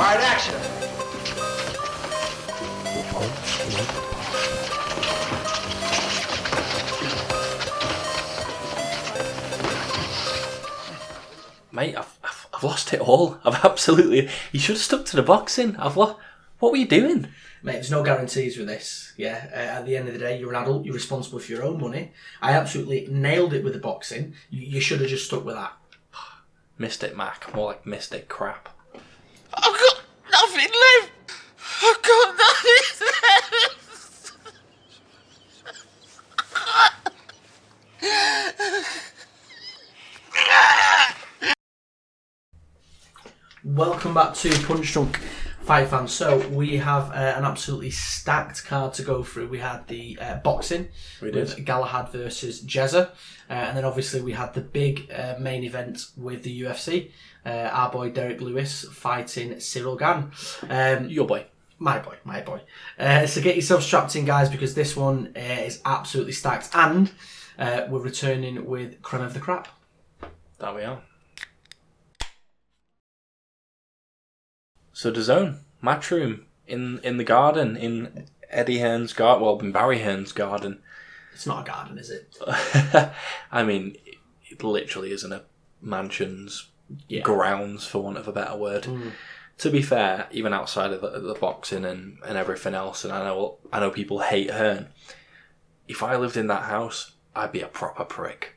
All right, action. Mate, I've, I've, I've lost it all. I've absolutely. You should have stuck to the boxing. I've lost. What were you doing? Mate, there's no guarantees with this. Yeah, uh, at the end of the day, you're an adult. You're responsible for your own money. I absolutely nailed it with the boxing. You, you should have just stuck with that. Missed it, Mac. More like missed it crap. I've got nothing left. I've got nothing left. Welcome back to Punch Drunk Fight Fans. So we have uh, an absolutely stacked card to go through. We had the uh, boxing We with did. Galahad versus Jazza, uh, and then obviously we had the big uh, main event with the UFC. Uh, our boy Derrick Lewis fighting Ciryl Gane. Um, Your boy. my boy, my boy. Uh, so get yourself strapped in, guys, because this one uh, is absolutely stacked, and uh, we're returning with creme of the crap. There we are. So the zone matchroom in in the garden in Eddie Hearn's garden. Well, in Barry Hearn's garden. It's not a garden, is it? I mean, it, it literally isn't a mansion's Yeah. grounds, for want of a better word. To be fair, even outside of the, the boxing and, and everything else, and I know I know people hate Hearn. If I lived in that house, I'd be a proper prick.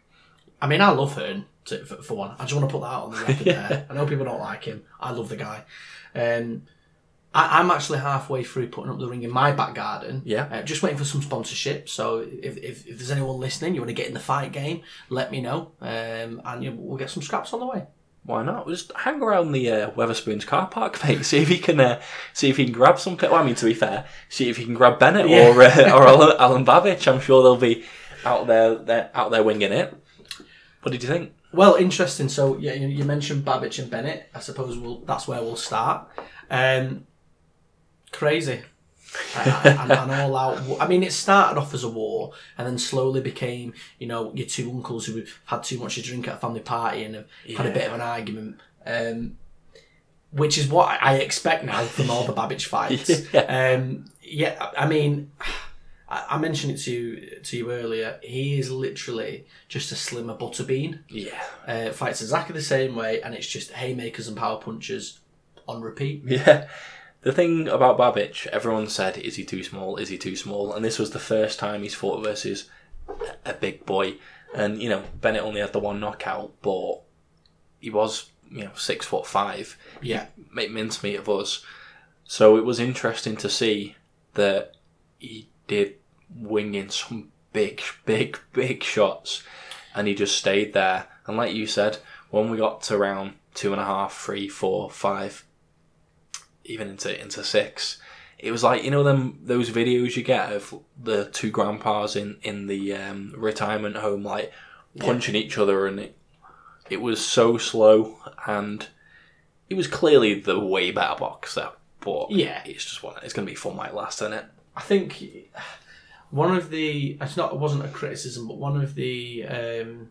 I mean, I love Hearn to, for, for one. I just want to put that out on the record there. I know people don't like him. I love the guy. Um, I, I'm actually halfway through putting up the ring in my back garden. Yeah. Uh, just waiting for some sponsorship. So if, if, if there's anyone listening, you want to get in the fight game, let me know. Um, and you know, we'll get some scraps on the way. Why not? Just hang around the uh, Wetherspoons car park, mate. See if you can uh, see if you can grab something. Well, I mean, to be fair, see if you can grab Bennett Yeah. or uh, or Alan, Alen Babić. I'm sure they'll be out there, they're out there winging it. What did you think? Well, interesting. So yeah, you, you mentioned Babić and Bennett. I suppose we'll, that's where we'll start. Um, crazy. And, and all out. I mean, it started off as a war, and then slowly became, you know, your two uncles who have had too much to drink at a family party and have had a bit of an argument. Um, which is what I expect now from all the Babić fights. Yeah. Um, yeah, I mean, I, I mentioned it to you to you earlier. He is literally just a slimmer butterbean. Yeah, Uh, fights exactly the same way, and it's just haymakers and power punches on repeat. yeah. The thing about Babić, everyone said, is he too small? Is he too small? And this was the first time he's fought versus a- a big boy. And you know, Bennett only had the one knockout, but he was you know six foot five. Yeah, make mincemeat of us. So it was interesting to see that he did wing in some big, big, big shots, and he just stayed there. And like you said, when we got to round two and a half, three, four, five, even into into six, it was like you know them those videos you get of the two grandpas in in the um, retirement home like punching each other, and it it was so slow and it was clearly the way better boxer, but Yeah. it's just one. It's going to be fun might last, isn't it? I think one of the it's not it wasn't a criticism, but one of the um,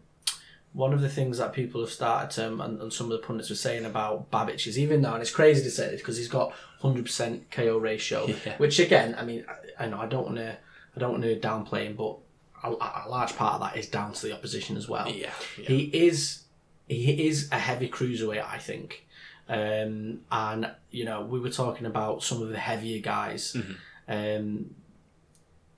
one of the things that people have started to, um, and, and some of the pundits were saying about Babić is even though, and it's crazy to say this because he's got hundred percent KO ratio, Yeah. which again, I mean, I, I know I don't want to, I don't want to downplay him, but a, a large part of that is down to the opposition as well. Yeah, yeah. He is he is a heavy cruiserweight, I think. Um, and you know, we were talking about some of the heavier guys. Um,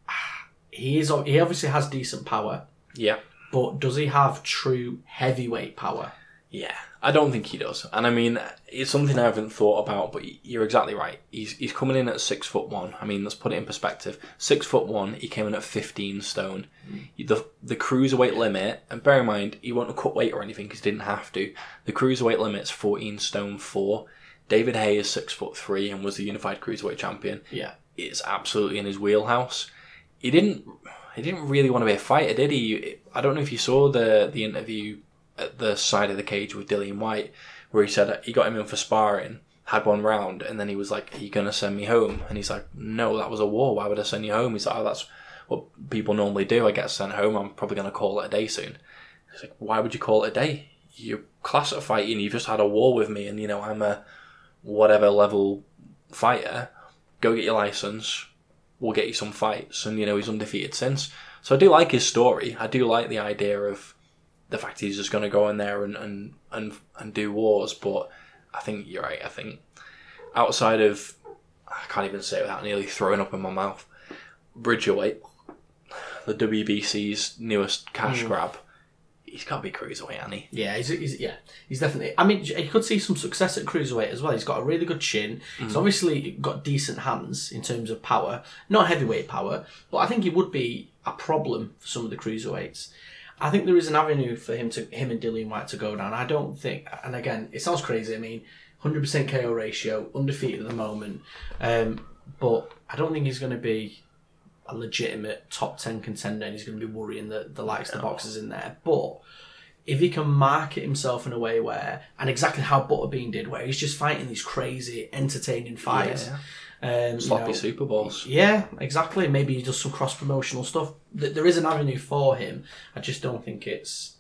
he is he obviously has decent power, Yeah, but does he have true heavyweight power? yeah. I don't think he does, and I mean, it's something I haven't thought about. But you're exactly right. He's he's coming in at six foot one. I mean, let's put it in perspective. Six foot one. He came in at fifteen stone. Mm. The the cruiserweight limit, and bear in mind, he won't cut weight or anything because he didn't have to. The cruiserweight limit's fourteen stone four. David Haye is six foot three and was the unified cruiserweight champion. Yeah, it's absolutely in his wheelhouse. He didn't he didn't really want to be a fighter, did he? I don't know if you saw the the interview at the side of the cage with Dillian Whyte, where he said he got him in for sparring, had one round, and then he was like, "Are you gonna send me home?" And he's like, "No, that was a war. Why would I send you home?" He's like, "Oh, that's what people normally do. I get sent home. I'm probably gonna call it a day soon." He's like, "Why would you call it a day? You're class at fighting. You've just had a war with me, and you know I'm a whatever level fighter, go get your license. We'll get you some fights, and you know he's undefeated since. So I do like his story. I do like the idea of the fact he's just going to go in there and, and and and do wars. But I think you're right. I think outside of I can't even say it without nearly throwing up in my mouth. Bridgerweight, the WBC's newest cash mm. grab. He's got to be cruiserweight, hasn't he? Yeah, he's, he's yeah, he's definitely. I mean, you could see some success at cruiserweight as well. He's got a really good chin. He's obviously got decent hands in terms of power, not heavyweight power, but I think he would be a problem for some of the cruiserweights. I think there is an avenue for him to him and Dillian Whyte to go down. I don't think, and again, it sounds crazy. I mean, hundred percent KO ratio, undefeated at the moment, um, but I don't think he's going to be a legitimate top 10 contender and he's going to be worrying the, the likes of the boxers in there. But if he can market himself in a way where, and exactly how Butterbean did, where he's just fighting these crazy, entertaining fights. Um, you Sloppy know, Super Bowls. yeah, exactly. Maybe he does some cross promotional stuff. There is an avenue for him. I just don't think it's,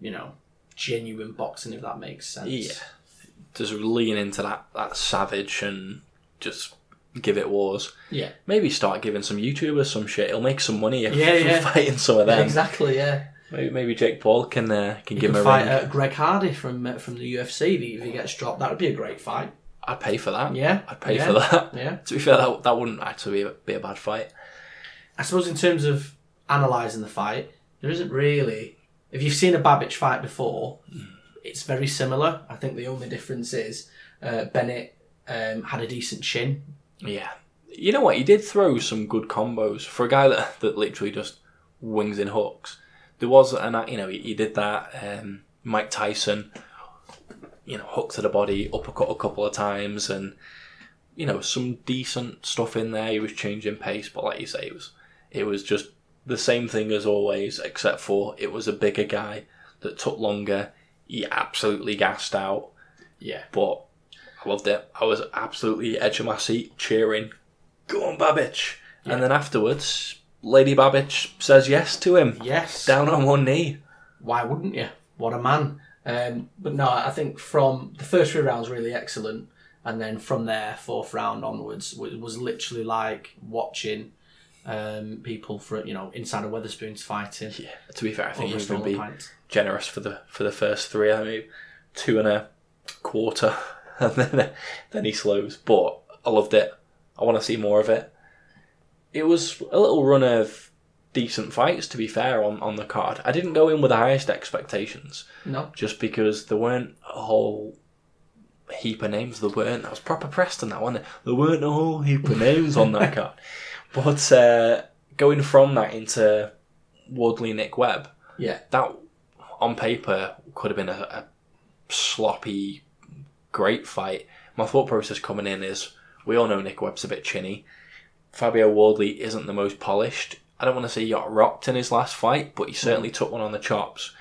you know, genuine boxing, if that makes sense. Yeah. Just lean into that, that savage and just give it wars. Yeah. Maybe start giving some YouTubers some shit. He'll make some money if Yeah, yeah. fighting some of them. Exactly, yeah. Maybe, maybe Jake Paul can uh, can You give could him a fight ring. uh, Greg Hardy from uh, from the UFC if he, gets dropped. That would be a great fight. I'd pay for that. Yeah, I'd pay yeah, for that. yeah. To be fair, that, that wouldn't actually be a, be a bad fight. I suppose in terms of analysing the fight, there isn't really. If you've seen a Babić fight before, it's very similar. I think the only difference is uh, Bennett um, had a decent chin. Yeah. You know what? He did throw some good combos for a guy that, that literally just wings in hooks. There was, and you know, he, he did that. Um, Mike Tyson, you know, hook to the body, uppercut a couple of times, and you know, some decent stuff in there. He was changing pace, but like you say, it was it was just the same thing as always, except for it was a bigger guy that took longer. He absolutely gassed out Yeah. but loved it. I was absolutely edge of my seat cheering, "Go on, Babić!" And then afterwards, Lady Babić says yes to him, Yes. down on one knee. Why wouldn't you? What a man. Um, but no, I think from the first three rounds really excellent, and then from there fourth round onwards was, was literally like watching um, people for you know inside of Wetherspoons fighting. Yeah. To be fair, I think over he a would be generous for the for the first three. I mean, two and a quarter, and then then he slows. But I loved it. I want to see more of it. It was a little run of decent fights, to be fair, on, on the card. I didn't go in with the highest expectations. No. just because there weren't a whole heap of names. There weren't. That was proper Preston, that one. There weren't a whole heap of names on that card. But uh, going from that into Wardley Nick Webb, Yeah. that on paper could have been a, a sloppy, great fight. My thought process coming in is we all know Nick Webb's a bit chinny. Fabio Wardley isn't the most polished. I don't want to say he got rocked in his last fight, but he hmm. certainly took one on the chops.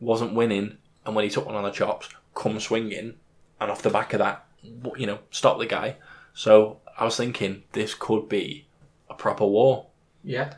Wasn't winning, and when he took one on the chops, come swinging, and off the back of that, you know, stop the guy. So I was thinking this could be a proper war. Yeah.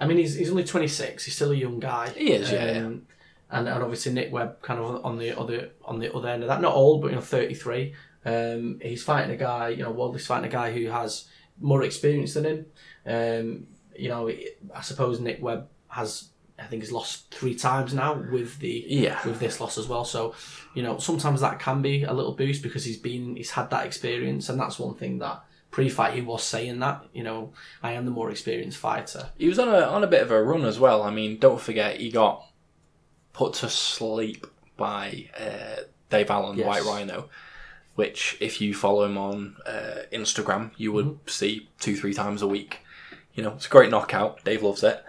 I mean, he's, he's only 26. He's still a young guy. He is, yeah, yeah. Um, And, and obviously Nick Webb kind of on the other on the other end of that. Not old, but you know, 33. Um, he's fighting a guy. You know, Wardley's fighting a guy who has more experience than him. Um, you know, I suppose Nick Webb has. I think he's lost three times now with the Yeah. with this loss as well. So, you know, sometimes that can be a little boost because he's been he's had that experience, and that's one thing that pre-fight he was saying that you know I am the more experienced fighter. He was on a on a bit of a run as well. I mean, don't forget he got put to sleep by uh, Dave Allen, Yes. White Rhino, which if you follow him on uh, Instagram, you would see two three times a week. You know, it's a great knockout. Dave loves it,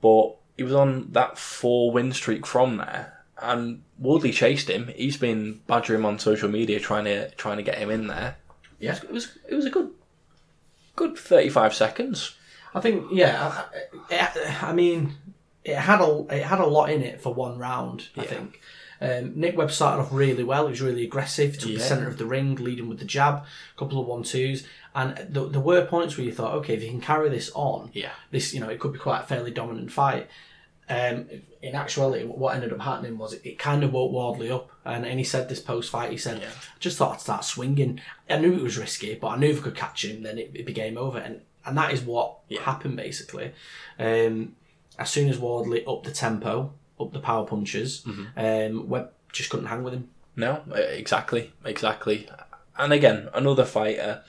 but he was on that four win streak from there, and Wardley chased him. He's been badgering him on social media trying to trying to get him in there. Yeah. It was it was a good good thirty five seconds. I think yeah. I, I mean, it had a it had a lot in it for one round. I Yeah. think. Um, Nick Webb started off really well. He was really aggressive. Took the centre of the ring, leading with the jab, a couple of one twos, and th- there were points where you thought, okay, if he can carry this on, Yeah. this you know it could be quite a fairly dominant fight. um, in actuality, what ended up happening was it, it kind of woke Wardley up, and, and he said this post fight. He said, Yeah. "I just thought I'd start swinging. I knew it was risky, but I knew if I could catch him, then it, it'd be game over." And and that is what Yeah. happened basically. Um, as soon as Wardley upped the tempo, up the power punches, Mm-hmm. um, Webb just couldn't hang with him. No, exactly, exactly. And again, another fighter.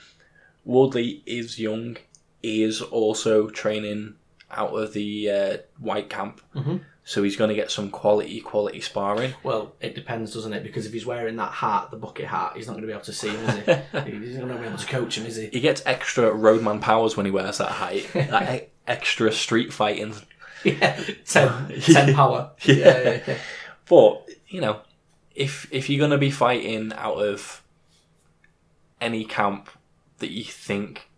Wardley is young. He is also training out of the uh, Whyte camp, Mhm. so he's going to get some quality, quality sparring. Well, it depends, doesn't it? Because if he's wearing that hat, the bucket hat, he's not going to be able to see him, is he? he's not going to be able to coach him, is he? He gets extra roadman powers when he wears that height. that e- extra street fighting. Yeah, 10, 10 power. Yeah. yeah, yeah. But you know, if if you're going to be fighting out of any camp that you think,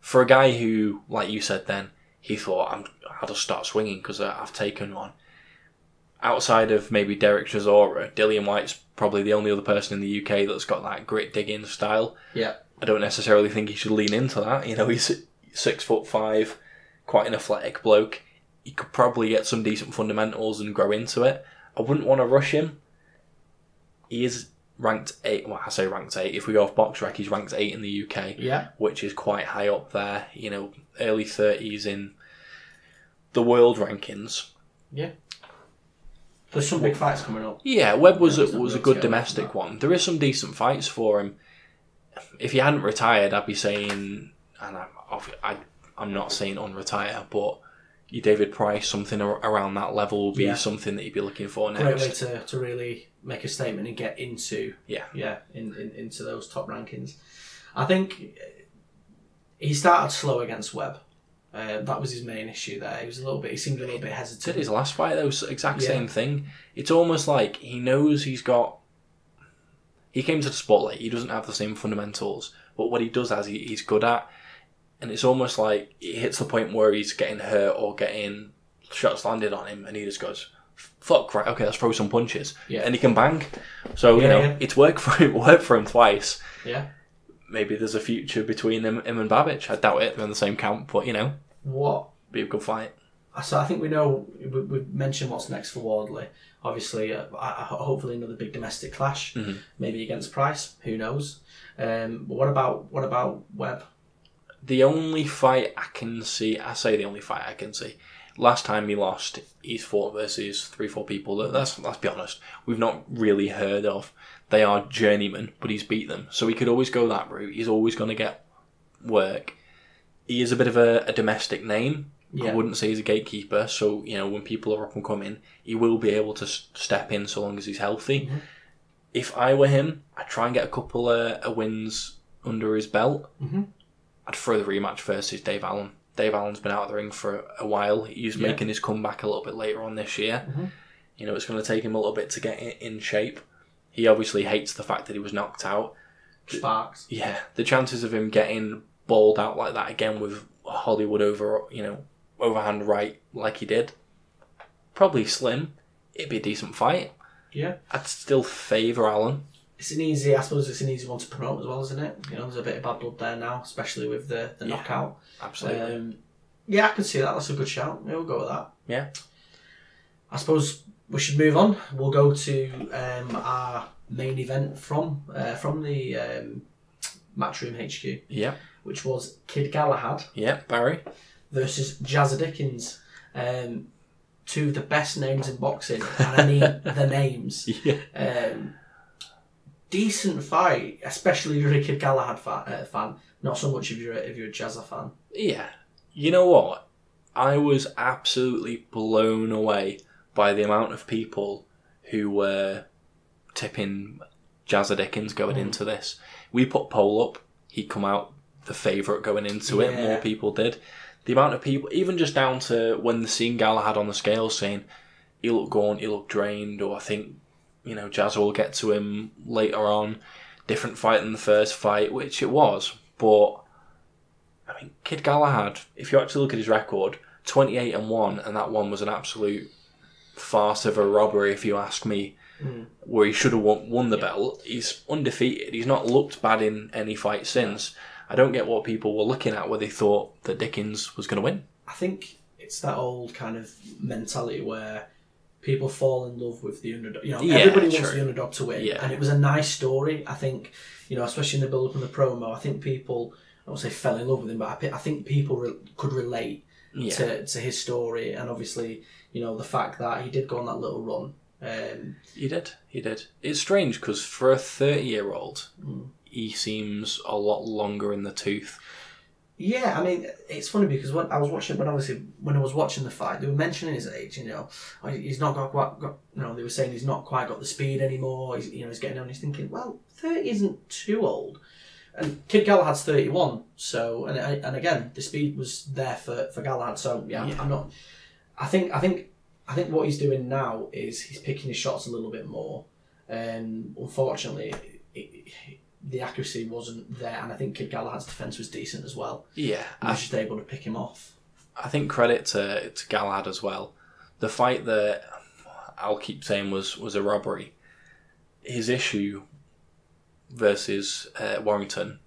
for a guy who, like you said, then he thought I'm I'll just start swinging because I've taken one. Outside of maybe Derek Chisora, Dillian Whyte's probably the only other person in the UK that's got that grit digging style. Yeah. I don't necessarily think he should lean into that. You know, he's six foot five, quite an athletic bloke. He could probably get some decent fundamentals and grow into it. I wouldn't want to rush him. He is ranked eight. Well, I say ranked eight. If we go off BoxRec, he's ranked eight in the UK, Yeah. which is quite high up there. You know, early thirties in the world rankings. Yeah. There's some big fights coming up. Yeah, Webb was Yeah, a, was a good domestic one. There is some decent fights for him. If he hadn't retired, I'd be saying, and I'm I, I'm not saying on retire, but you David Price, something ar- around that level would be Yeah. something that you'd be looking for next. Great way to, to really make a statement and get into Yeah. yeah in, in, into those top rankings. I think he started slow against Webb. Uh, that was his main issue there. He was a little bit. He seemed a little bit Did hesitant. his last fight though? Exact Yeah. same thing. It's almost like he knows he's got. He came to the spotlight. He doesn't have the same fundamentals, but what he does has he, he's good at, and it's almost like it hits the point where he's getting hurt or getting shots landed on him, and he just goes, "Fuck right, okay, let's throw some punches," Yeah. and he can bang. So you know, yeah. it's worked for him. Worked for him twice. Yeah. Maybe there's a future between him, him and Babić. I doubt it. They're in the same camp, but you know, What be a good fight. So I think we know we- we've mentioned what's next for Wardley. Obviously, uh, hopefully another big domestic clash, Mhm. maybe against Price. Who knows? Um, but what about what about Webb? The only fight I can see, I say the only fight I can see. Last time he lost, he's fought versus three, four people that let's let's be honest, we've not really heard of. They are journeymen, but he's beat them, so he could always go that route. He's always going to get work. He is a bit of a, a domestic name. I wouldn't say he's a gatekeeper, so you know when people are up and coming, he will be able to s- step in so long as he's healthy. Mhm. If I were him, I'd try and get a couple of, of wins under his belt. Mhm. I'd throw the rematch versus Dave Allen. Dave Allen's been out of the ring for a while. He's Yeah. making his comeback a little bit later on this year. Mhm. You know, it's going to take him a little bit to get in, in shape. He obviously hates the fact that he was knocked out. Sparks. Yeah, the chances of him getting balled out like that again with Hollywood over, you know, overhand right like he did, probably slim. It'd be a decent fight. Yeah. I'd still favour Allen. It's an easy. I suppose it's an easy one to promote as well, isn't it? You know, there's a bit of bad blood there now, especially with the the Yeah. knockout. Absolutely. Um, yeah, I can see that. That's a good shout. Yeah, we'll go with that. Yeah. I suppose we should move on. We'll go to um, our main event from uh, from the um, Matchroom HQ, yeah, which was Kid Galahad yeah, Barry. versus Jazza Dickens. Um, two of the best names in boxing, and I mean the names. Yeah. Um, decent fight, especially if you're a Kid Galahad fa- uh, fan. Not so much if you're a, if you're a Jazza fan. Yeah. You know what? I was absolutely blown away by the amount of people who were tipping Jazza Dickens going Mm. into this. We put poll up, he'd come out the favourite going into it, more people did. The amount of people, even just down to when the scene Galahad on the scale saying, he looked gaunt, he looked drained, or I think, you know, Jazza will get to him later on. Different fight than the first fight, which it was, but I mean, Kid Galahad, if you actually look at his record, 28 and 1, and that one was an absolute farce of a robbery, if you ask me, Mm. where he should have won, won the belt. He's undefeated. He's not looked bad in any fight since. I don't get what people were looking at where they thought that Dickens was going to win. I think it's that old kind of mentality where people fall in love with the underdog. You know, Yeah, everybody wants the underdog to win, Yeah. and it was a nice story. I think, you know, especially in the build up and the promo. I think people, I won't say fell in love with him, but I, I think people re- could relate Yeah. to, to his story, and obviously, you know, the fact that he did go on that little run. Um, He did. He did. It's strange because for a 30 year old, Mm. he seems a lot longer in the tooth. Yeah, I mean, it's funny because when I was watching, when obviously when I was watching the fight, they were mentioning his age. You know, Oh, he's not got quite got. You know, they were saying he's not quite got the speed anymore. He's you know he's getting on. He's thinking, well, thirty isn't too old. And Kid Galahad's thirty one. So and and again, the speed was there for for Galahad. So yeah, Yeah. I'm not. I think I think I think what he's doing now is he's picking his shots a little bit more. Um, unfortunately, it, it, the accuracy wasn't there, and I think Kid Galahad's defense was decent as well. Yeah. I I, was just able to pick him off. I think credit to, to Galahad as well. The fight that I'll keep saying was, was a robbery. His issue versus uh, Warrington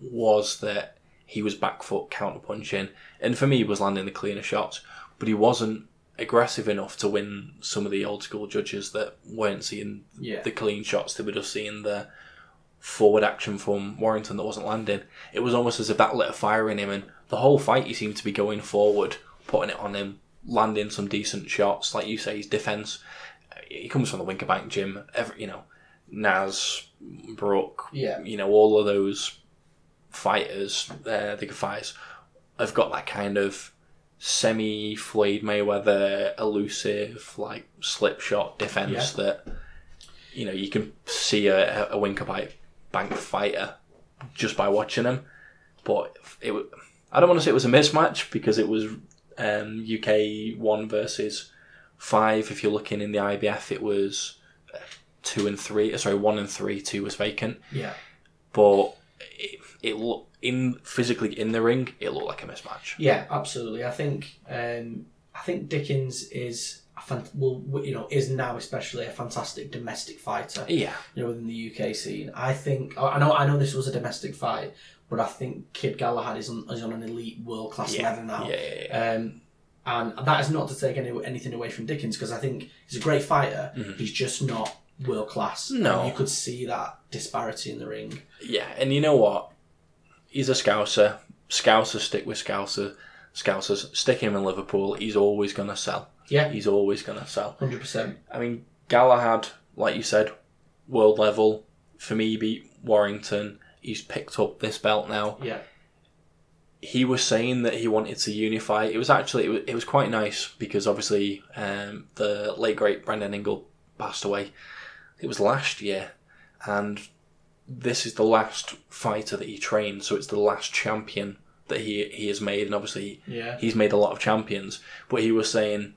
was that he was back foot counter punching, and for me, he was landing the cleaner shots, but he wasn't aggressive enough to win some of the old school judges that weren't seeing Yeah. the clean shots. They were just seeing the forward action from Warrington that wasn't landing. It was almost as if that lit a fire in him, and the whole fight he seemed to be going forward, putting it on him, landing some decent shots. Like you say, his defense. He comes from the Wincobank gym. Every you know, Naz, Brook, Yeah. you know, all of those fighters, uh, the guys, have got that kind of semi Floyd Mayweather elusive like slip shot defense that you know you can see a, a Wincobank bank fighter just by watching him. But it, I don't want to say it was a mismatch because it was um, UK one versus five. If you're looking in the IBF, it was uh, two and three. Sorry, one and three. Two was vacant. Yeah. But it, it looked in physically in the ring, it looked like a mismatch. Yeah, absolutely. I think um, I think Dickens is a fan- will you know is now especially a fantastic domestic fighter. Yeah, You know, within the UK scene, I think I know I know this was a domestic fight, but I think Kid Galahad is on, is on an elite world class yeah, level now. yeah, yeah, yeah. Um, and that is not to take any, anything away from Dickens because I think he's a great fighter. He's just not world class. Mm-hmm. No. And you could see that disparity in the ring. Yeah, and you know what? He's a Scouser. Scousers stick with Scouser. Scousers stick him in Liverpool. He's always gonna sell. Yeah, He's always gonna sell. hundred percent. I mean, Galahad, like you said, world level. For me, beat Warrington. He's picked up this belt now. Yeah, he was saying that he wanted to unify. It was actually it was, it was quite nice because obviously um, the late great Brendan Ingle passed away. It was last year, and this is the last fighter that he trained. So it's the last champion that he he has made, and obviously yeah, he's made a lot of champions. But he was saying,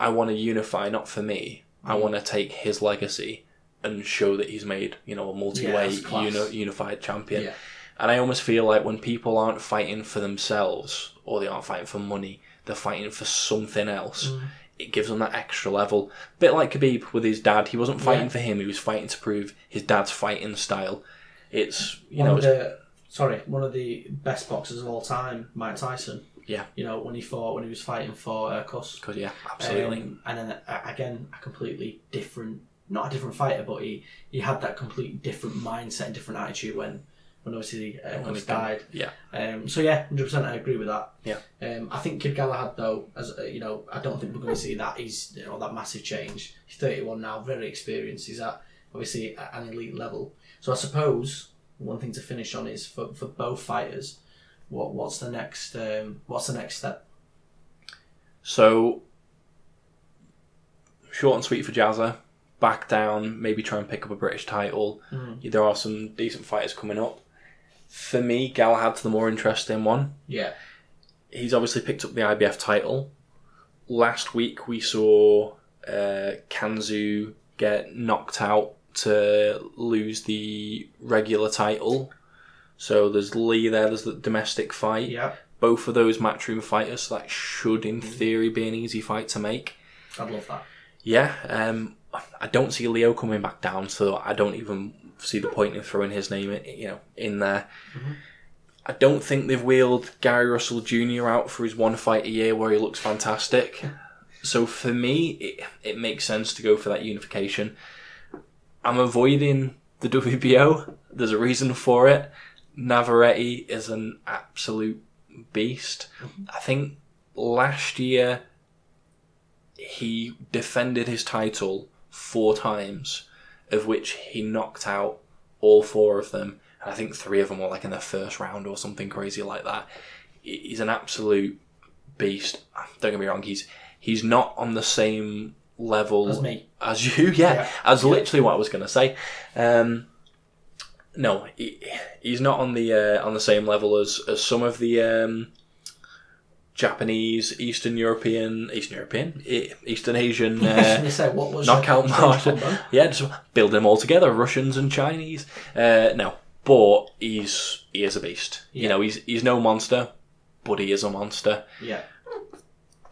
"I want to unify, not for me. I Mm. want to take his legacy." And show that he's made, you know, a multi-way class. uni- unified champion. yeah, And I almost feel like when people aren't fighting for themselves or they aren't fighting for money, they're fighting for something else. Mm. It gives them that extra level. bit like Khabib with his dad. He wasn't fighting Yeah. for him. He was fighting to prove his dad's fighting style. It's you one know the sorry, one of the best boxers of all time, Mike Tyson. Yeah. you know when he fought when he was fighting for uh, Cus. because yeah, absolutely. Um, and then uh, again, a completely different, not a different fighter, but he, he had that complete different mindset and different attitude when when obviously uh, When he died. yeah, Um, so yeah, hundred percent, I agree with that. Yeah. Um, I think Kid Galahad though, as uh, you know, I don't think we're going to see that. He's you know that massive change. He's thirty one now, very experienced. He's at obviously at an elite level. So I suppose one thing to finish on is for, for both fighters, what what's the next um, what's the next step? So short and sweet for Jazza. Back down, maybe try and pick up a British title. Mm. There are some decent fighters coming up. For me, Galahad's the more interesting one. Yeah, he's obviously picked up the IBF title. Last week we saw uh, Kanzu get knocked out to lose the regular title. So there's Leigh there, there's the domestic fight. yeah, Both of those matchroom fighters, so that should in theory be an easy fight to make. I'd love that. Yeah, um, I don't see Leo coming back down, so I don't even see the point in throwing his name, in, you know, in there. I don't think they've wheeled Gary Russell Jr. out for his one fight a year where he looks fantastic. So for me, it, it makes sense to go for that unification. I'm avoiding the WBO. There's a reason for it. Navarrete is an absolute beast. I think last year he defended his title four times, of which he knocked out all four of them. And I think three of them were like in the first round or something crazy like that. He's an absolute beast. Don't get me wrong. He's he's not on the same level As me. as you. Yeah, Yeah. as literally what I was going to say. Um, no, he, he's not on the uh, on the same level as, as some of the um, Japanese, Eastern European, Eastern European, Eastern Asian. Uh, say, what was knockout match. yeah, just build them all together, Russians and Chinese. Uh, no, but he's he is a beast. You know, he's he's no monster, but he is a monster. Yeah.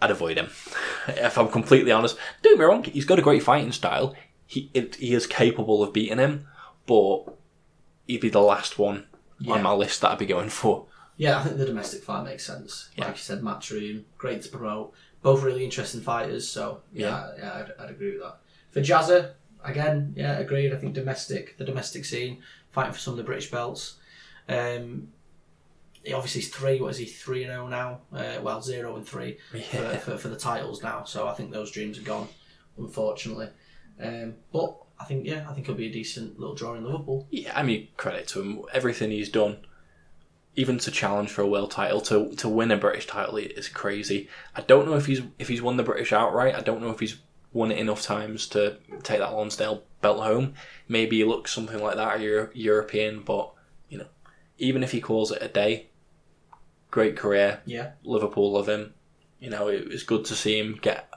I'd avoid him if I'm completely honest. Don't get me wrong, he's got a great fighting style. He it, he is capable of beating him, but he'd be the last one Yeah. on my list that I'd be going for. Yeah, I think the domestic fight makes sense. Yeah. Like you said, Matchroom, great to promote. Both really interesting fighters, so yeah, yeah, I'd, I'd agree with that. For Jazza, again, yeah, agreed. I think domestic, the domestic scene, fighting for some of the British belts. Um, he obviously he's three. What is he? Three and zero now. Uh, well, zero and three for, for, for the titles now. So I think those dreams are gone, unfortunately. Um, but I think yeah, I think it'll be a decent little draw in Liverpool. Yeah, I mean, credit to him. Everything he's done, even to challenge for a world title, to to win a British title is crazy. I don't know if he's if he's won the British outright. I don't know if he's won it enough times to take that Lonsdale belt home. Maybe he looks something like that, Euro- European. But you know, even if he calls it a day, great career. Yeah, Liverpool love him. You know, it was good to see him get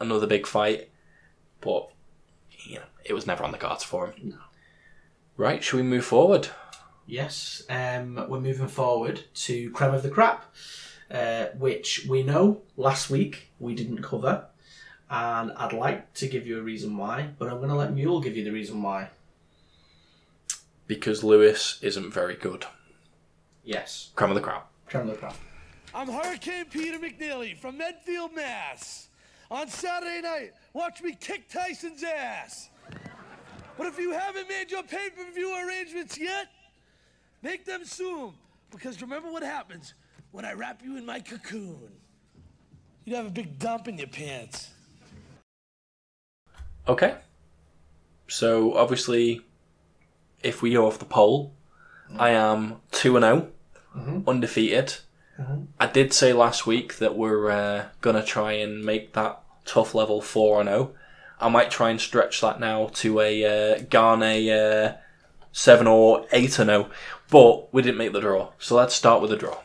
another big fight, but you know, it was never on the cards for him. No. Right, should we move forward? Yes, um, we're moving forward to creme of the crap, uh, which we know last week we didn't cover, and I'd like to give you a reason why, but I'm going to let Mule give you the reason why. Because Lewis isn't very good. Yes, Creme of the Crap. creme of the crap. I'm Hurricane Peter McNeely from Medfield, Mass. On Saturday night, watch me kick Tyson's ass. But if you haven't made your pay-per-view arrangements yet, make them soon. Because remember what happens when I wrap you in my cocoon. You'd have a big dump in your pants. Okay. So obviously, if we go off the poll, mm-hmm. I am two and 0 undefeated. Mm-hmm. I did say last week that we're uh, gonna try and make that tough level four and zero. I might try and stretch that now to a uh, Ghana uh, seven or eight and zero, but we didn't make the draw. So let's start with the draw.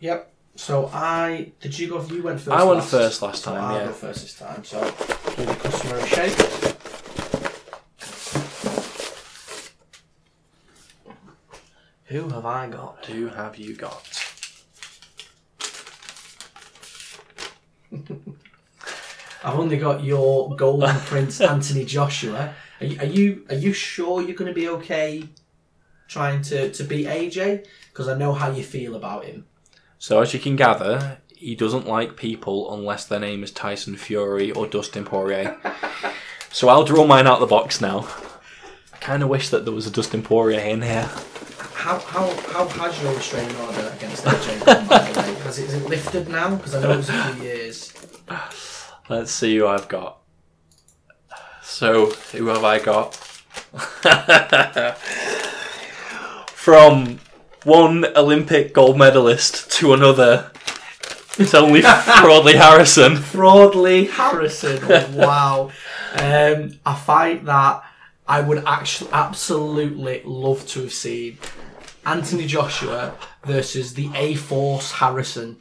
Yep. So I did you go? You went first. I went last. first last So time, I'll yeah. go first this time. So do the customary shake. Who have I got? Who have you got? I've only got your golden prince Anthony Joshua. Are you, are you are you sure you're going to be okay trying to, to beat AJ? Because I know how you feel about him. So as you can gather, he doesn't like people unless their name is Tyson Fury or Dustin Poirier. so I'll draw mine out of the box now. I kind of wish that there was a Dustin Poirier in here. How how how has your restraining order against AJ gone, by the way? Has it, is it lifted now? Because I know it was a few years. Let's see who I've got. So who have I got? From one Olympic gold medalist to another, it's only Broadley Harrison. Broadley Harrison. Wow. Um, a fight that I would actually absolutely love to have seen. Anthony Joshua versus the A Force Harrison.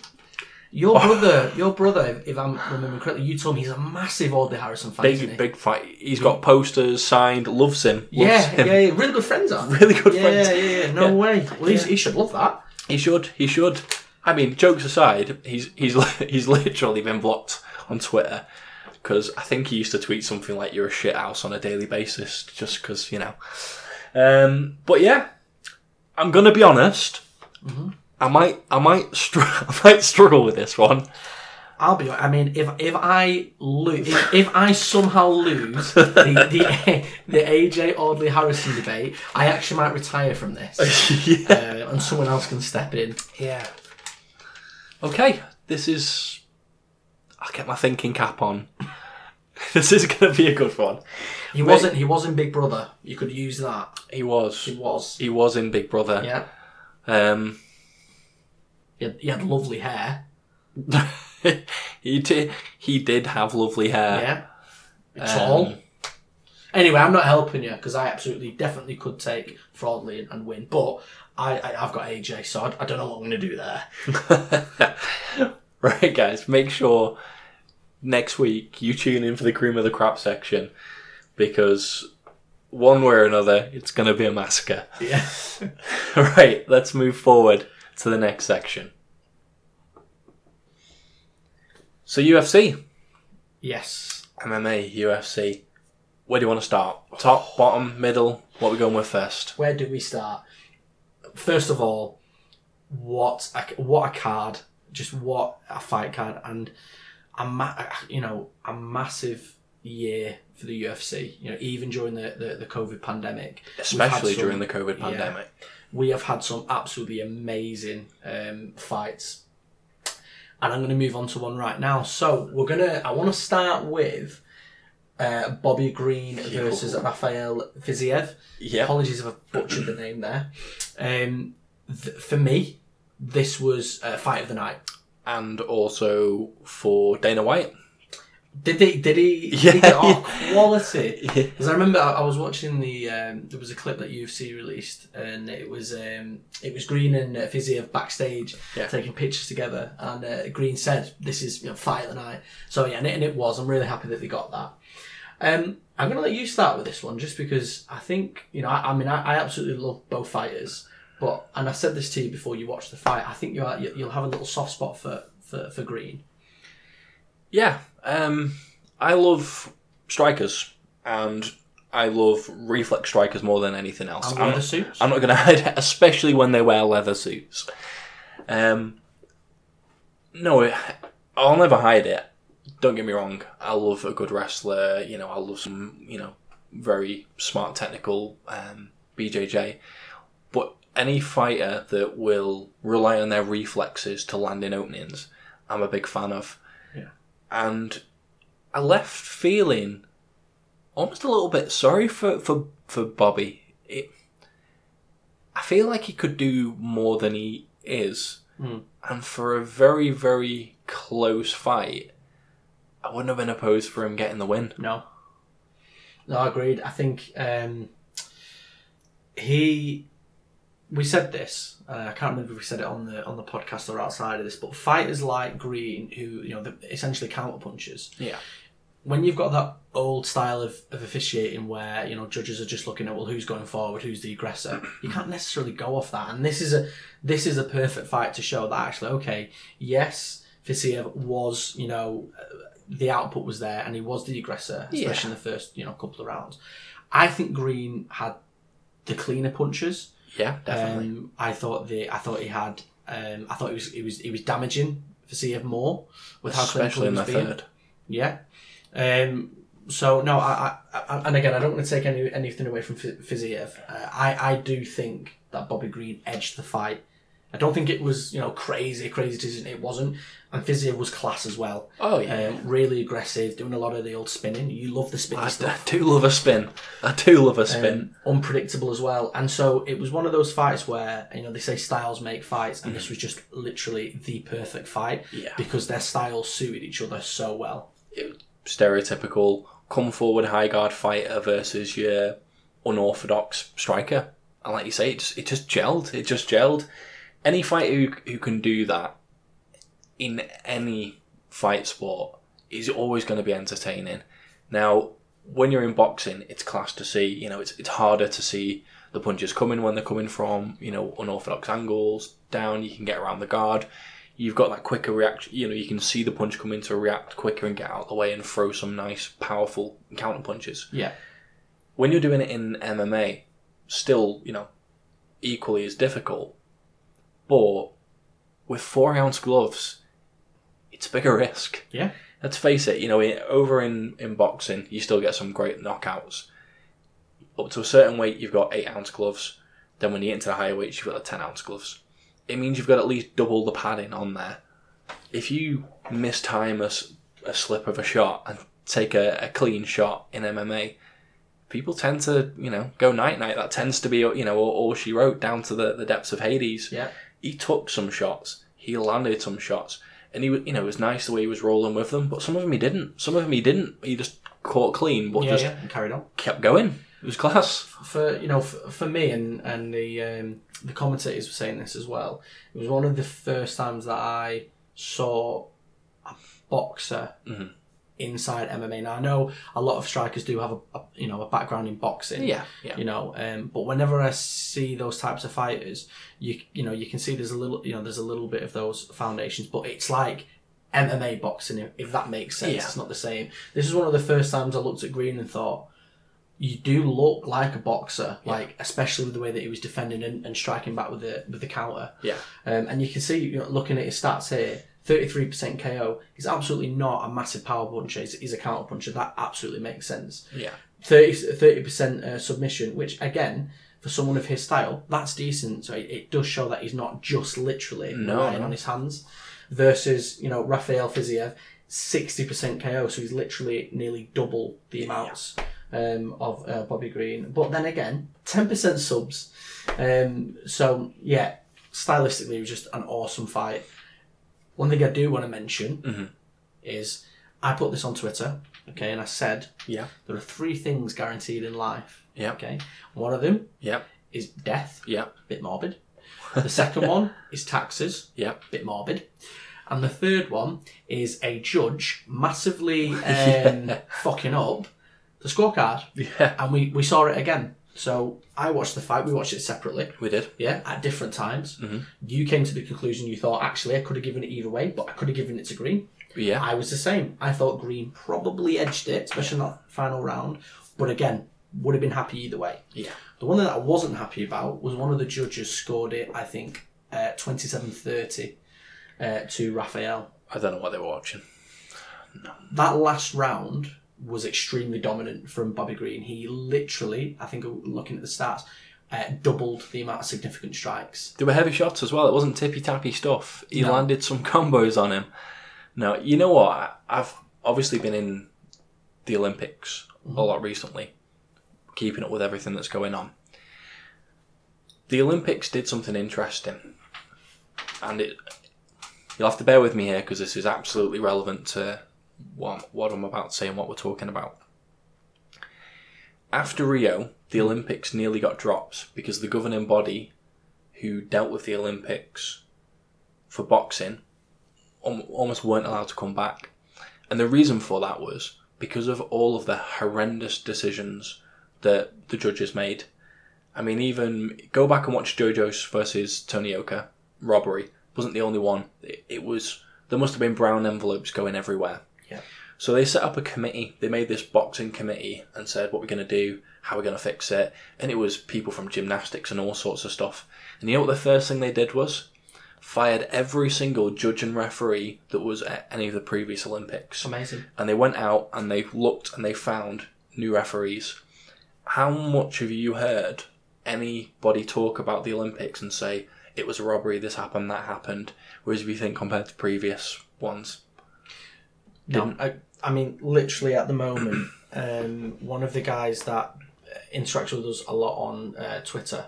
Your brother, your brother, if I'm remembering correctly, you told me he's a massive Audley Harrison fan. Big, big fight. He's got posters signed. Loves him. Loves yeah, him. yeah, yeah, really good friends are. Really good yeah, friends. Yeah, yeah, yeah. No Yeah. way. Well, he's, Yeah. he should love that. He should. He should. I mean, jokes aside, he's he's he's literally been blocked on Twitter because I think he used to tweet something like "You're a shit house" on a daily basis, just because you know. Um, but yeah, I'm gonna be honest. I might, I might, str- I might struggle with this one. I'll be. I mean, if if I lose, if, if I somehow lose the, the the AJ Audley Harrison debate, I actually might retire from this, yeah. uh, and someone else can step in. Yeah. Okay, this is. I'll get my thinking cap on. this is going to be a good one. He wasn't. He was in Big Brother. You could use that. He was. He was. He was in Big Brother. Yeah. Um, He had, he had lovely hair. he did. He did have lovely hair. Yeah. Tall. Um, Anyway, I'm not helping you because I absolutely, definitely could take Fraudley and, and win, but I, I I've got AJ, so I, I don't know what I'm going to do there. right, guys. Make sure next week you tune in for the cream of the crap section because one way or another, it's going to be a massacre. Yeah. right, let's move forward to the next section. So UFC, Yes. MMA, UFC. Where do you want to start? Top, bottom, middle? What are we going with first? Where do we start? First of all, what a, what a card! Just what a fight card, and a ma- you know a massive year for the UFC. You know, even during the the, the COVID pandemic, Especially some- during the COVID yeah. We have had some absolutely amazing um, fights. And I'm going to move on to one right now. So we're going to, I want to start with uh, Bobby Green versus Rafael Fiziev. Yeah. Apologies if I butchered the name there. Um, th- for me, this was a fight of the night. And also for Dana White. Did he? Did he? Yeah, did he get, yeah. quality. Yeah. Because I remember I, I was watching the um, there was a clip that UFC released, and it was um, it was Green and uh, Fiziev backstage Yeah. taking pictures together, and uh, Green said, "This is you know, fight of the night." So yeah, and it, and it was. I'm really happy that they got that. Um, I'm going to let you start with this one, just because I think you know. I, I mean, I, I absolutely love both fighters, but and I said this to you before you watched the fight. I think you are, you- you'll have a little soft spot for for, for Green. Yeah, um, I love strikers, and I love reflex strikers more than anything else. And I'm, leather suits. I'm not going to hide it, especially when they wear leather suits. Um, no, I'll never hide it. Don't get me wrong. I love a good wrestler. You know, I love some, you know, very smart technical um, BJJ. But any fighter that will rely on their reflexes to land in openings, I'm a big fan of. And I left feeling almost a little bit sorry for, for, for Bobby. It, I feel like he could do more than he is. Hmm. And for a very, very close fight, I wouldn't have been opposed for him getting the win. No. No, I agreed. I think um, he. We said this. Uh, I can't remember if we said it on the on the podcast or outside of this, but fighters like Green, who you know, the, essentially counter punchers. Yeah. When you've got that old style of, of officiating where you know judges are just looking at well who's going forward, who's the aggressor, you can't necessarily go off that. And this is a this is a perfect fight to show that actually okay, yes, Fiziev was you know the output was there and he was the aggressor, especially in the first you know couple of rounds. I think Green had the cleaner punches. Yeah, definitely. Um, I thought the I thought he had um, I thought he was he was he was damaging Fiziev more with how clinical Especially he in the was being. third. Yeah. Um, so no, I, I, and again, I don't want to take any anything away from Fi- Fiziev. Uh, I I do think that Bobby Green edged the fight. I don't think it was you know crazy crazy decision. It wasn't, and Fiziev was class as well. Oh, yeah. Um, really aggressive, doing a lot of the old spinning. You love the spinny I, I do love a spin. I do love a spin. Um, unpredictable as well. And so it was one of those fights where, you know, they say styles make fights, and this was just literally the perfect fight Yeah. because their styles suited each other so well. Stereotypical come forward high guard fighter versus your unorthodox striker. And like you say, it just, it just gelled. It just gelled. Any fighter who, who can do that in any fight sport is always going to be entertaining. Now, when you're in boxing, it's class to see. You know, it's it's harder to see the punches coming when they're coming from you know unorthodox angles down. You can get around the guard. You've got that quicker reaction. You know, you can see the punch coming to react quicker and get out of the way and throw some nice, powerful counter punches. Yeah. When you're doing it in MMA, still you know, equally as difficult. But with four ounce gloves, it's a bigger risk. Yeah. Let's face it, you know, in, over in, in boxing, you still get some great knockouts. Up to a certain weight, you've got 8 ounce gloves. Then when you get into the higher weights, you've got the 10 ounce gloves. It means you've got at least double the padding on there. If you mistime a, a slip of a shot and take a, a clean shot in MMA, people tend to, you know, go night night. That tends to be, you know, all, all she wrote down to the, the depths of Hades Yeah. He took some shots, he landed some shots, and he, you know, it was nice the way he was rolling with them. But some of them he didn't. Some of them he didn't. He just caught clean, but Yeah, just yeah. And carried on. kept going. It was class. for you know for, for me and and the um, the commentators were saying this as well. It was one of the first times that I saw a boxer Mm-hmm. Inside MMA. Now I know a lot of strikers do have a, a you know a background in boxing. Yeah, yeah. You know, um, but whenever I see those types of fighters, you you know you can see there's a little you know there's a little bit of those foundations, but it's like MMA boxing if, that makes sense. Yeah. It's not the same. This is one of the first times I looked at Green and thought you do look like a boxer, like especially with the way that he was defending and, and striking back with the with the counter. Yeah. Um, and you can see, you know, looking at his stats here, thirty three percent KO. He's absolutely not a massive power puncher. He's, he's a counter puncher. That absolutely makes sense. Yeah. 30 percent uh, submission, which again. For someone of his style, that's decent. So it, it does show that he's not just literally No, relying no. on his hands. Versus, you know, Rafael Fiziev, sixty percent KO, so he's literally nearly double the amounts um, of uh, Bobby Green. But then again, ten percent subs. Um, so yeah, stylistically, it was just an awesome fight. One thing I do want to mention Mm-hmm. is I put this on Twitter, okay, and I said Yeah. there are three things guaranteed in life. Yeah. Okay, one of them Yeah. is death, Yeah. bit morbid. The second one is taxes, Yeah. bit morbid. And the third one is a judge massively um, fucking up the scorecard. Yeah. And we, we saw it again. So I watched the fight, we watched it separately, We did. yeah, at different times. Mm-hmm. You came to the conclusion you thought, actually, I could have given it either way, but I could have given it to Green. Yeah. I was the same. I thought Green probably edged it, especially in that final round. But again, would have been happy either way. Yeah. The one that I wasn't happy about was one of the judges scored it, I think, uh, 27-30 uh, to Raphael. I don't know what they were watching. That last round was extremely dominant from Bobby Green. He literally, I think, looking at the stats, uh, doubled the amount of significant strikes. There were heavy shots as well. It wasn't tippy tappy stuff. He No. landed some combos on him. Now you know what? I've obviously been in the Olympics a lot recently, keeping up with everything that's going on. The Olympics did something interesting, and it. You'll have to bear with me here because this is absolutely relevant to what, what I'm about to say and what we're talking about. After Rio, the Olympics nearly got dropped because the governing body who dealt with the Olympics for boxing almost weren't allowed to come back. And the reason for that was because of all of the horrendous decisions that the judges made. I mean, even go back and watch Joe Joyce versus Tony Yoka robbery wasn't the only one. It, it was there must have been brown envelopes going everywhere. Yeah. So they set up a committee. They made this boxing committee and said what we're going to do, how we're going to fix it, and it was people from gymnastics and all sorts of stuff. And you know what the first thing they did was fired every single judge and referee that was at any of the previous Olympics Amazing. and they went out and they looked and they found new referees. How much have you heard anybody talk about the Olympics and say it was a robbery, this happened, that happened? Whereas if you think compared to previous ones, No, I, I mean, literally at the moment, um, one of the guys that interacts with us a lot on uh, Twitter,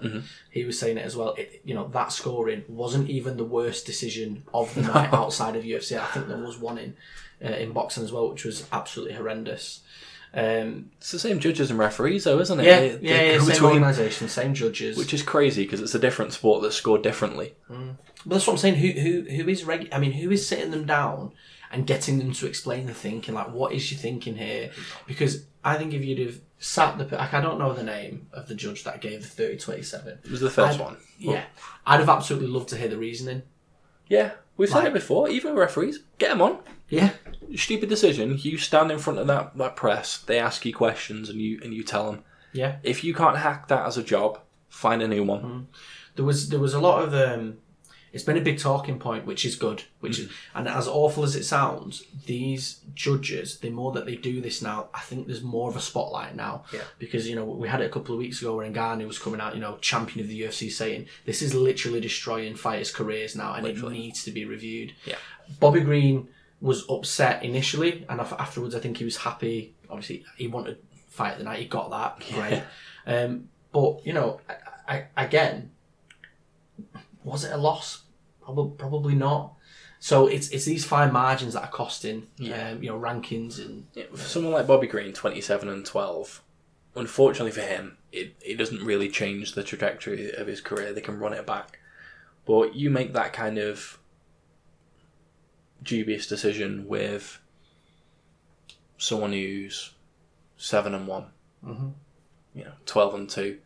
he was saying it as well. It, you know, that scoring wasn't even the worst decision of the night outside of UFC. I think there was one in uh, in boxing as well, which was absolutely horrendous. Um, it's the same judges and referees, though, isn't it? yeah, They- yeah, they yeah, same organisation, same judges. which is crazy because it's a different sport that's scored differently. But that's what I'm saying. Who who who is reg- I mean, who is sitting them down and getting them to explain the thinking? Like, what is your thinking here? Because I think if you'd have sat the like, I don't know the name of the judge that gave the 30-27. It was the 1st I'd- one. Yeah, I'd have absolutely loved to hear the reasoning. Yeah, we've said Like- it before. Even referees, get them on. Yeah, Stupid decision. You stand in front of that, that press. They ask you questions, and you and you tell them. yeah. If you can't hack that as a job, find a new one. There was there was a lot of um, it's been a big talking point, which is good. Which is, and as awful as it sounds, these judges, the more that they do this now, I think there's more of a spotlight now. Yeah. Because you know we had it a couple of weeks ago where Ngannou was coming out, you know, champion of the UFC, saying this is literally destroying fighters' careers now, and Literally. it needs to be reviewed. Yeah. Bobby Green was upset initially, and afterwards, I think he was happy. Obviously, he wanted fight the night. He got that. Great. Um, but you know, I, I, again, was it a loss? Probably, probably not. So it's it's these fine margins that are costing, Yeah. um, you know, rankings and Yeah, for someone like Bobby Green, 27 and 12, unfortunately for him, it, it doesn't really change the trajectory of his career. They can run it back. But you make that kind of dubious decision with someone who's 7 and one you know, 12 and 2.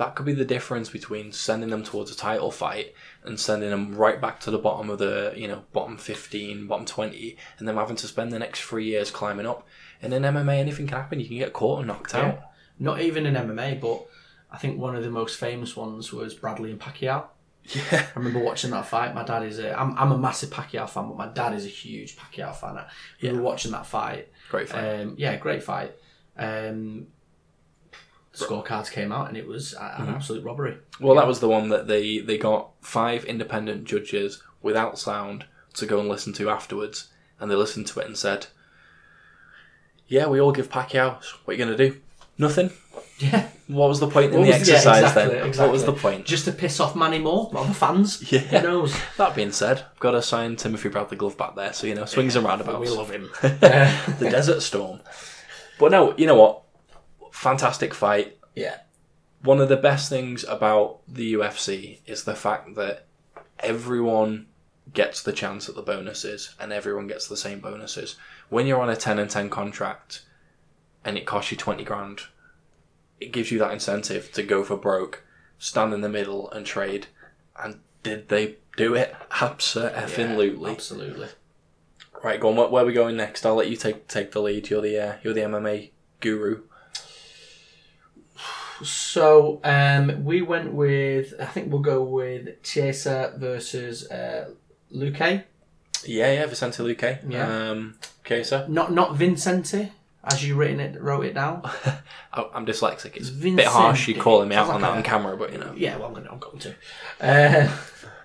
That could be the difference between sending them towards a title fight and sending them right back to the bottom of the, you know, bottom 15, bottom 20, and them having to spend the next three years climbing up. And in MMA, anything can happen. You can get caught and knocked out. not even in MMA, but I think one of the most famous ones was Bradley and Pacquiao. Yeah. I remember watching that fight. My dad is a. I'm, I'm a massive Pacquiao fan, but my dad is a huge Pacquiao fan. We Yeah. were watching that fight. Great fight. Um, yeah, great fight. Um, scorecards came out and it was a- an mm-hmm. absolute robbery. well, that was the one that they, they got five independent judges without sound to go and listen to afterwards. And they listened to it and said, Yeah, we all give Pacquiao. What are you going to do? Nothing. Yeah. What was the point in the was- yeah, exercise exactly, then? exactly. What was the point? Just to piss off Manny Moore, the fans. Yeah. Who knows? That being said, I've got to sign Timothy Bradley Glove back there, so you know, swings and roundabouts. We love him. the Desert Storm. But no, you know what? Fantastic fight. yeah. One of the best things about the UFC is the fact that everyone gets the chance at the bonuses and everyone gets the same bonuses. When you're on a 10 and 10 contract and it costs you 20 grand, it gives you that incentive to go for broke, stand in the middle and trade. And did they do it? Absolutely. Absolutely. Right, go on. Where, where are we going next? I'll let you take take the lead. You're the uh, you're the MMA guru. So um, we went with. I think we'll go with Chiesa versus uh, Luque. Yeah, yeah, Vicente Luque. Yeah. Um, sir. Not not Vincente, as you written it, wrote it down. I, I'm dyslexic. It's a bit Vincente. harsh you calling me out Sounds on like that a- on camera, but you know. Yeah, well, I'm going. to I'm going to. Uh,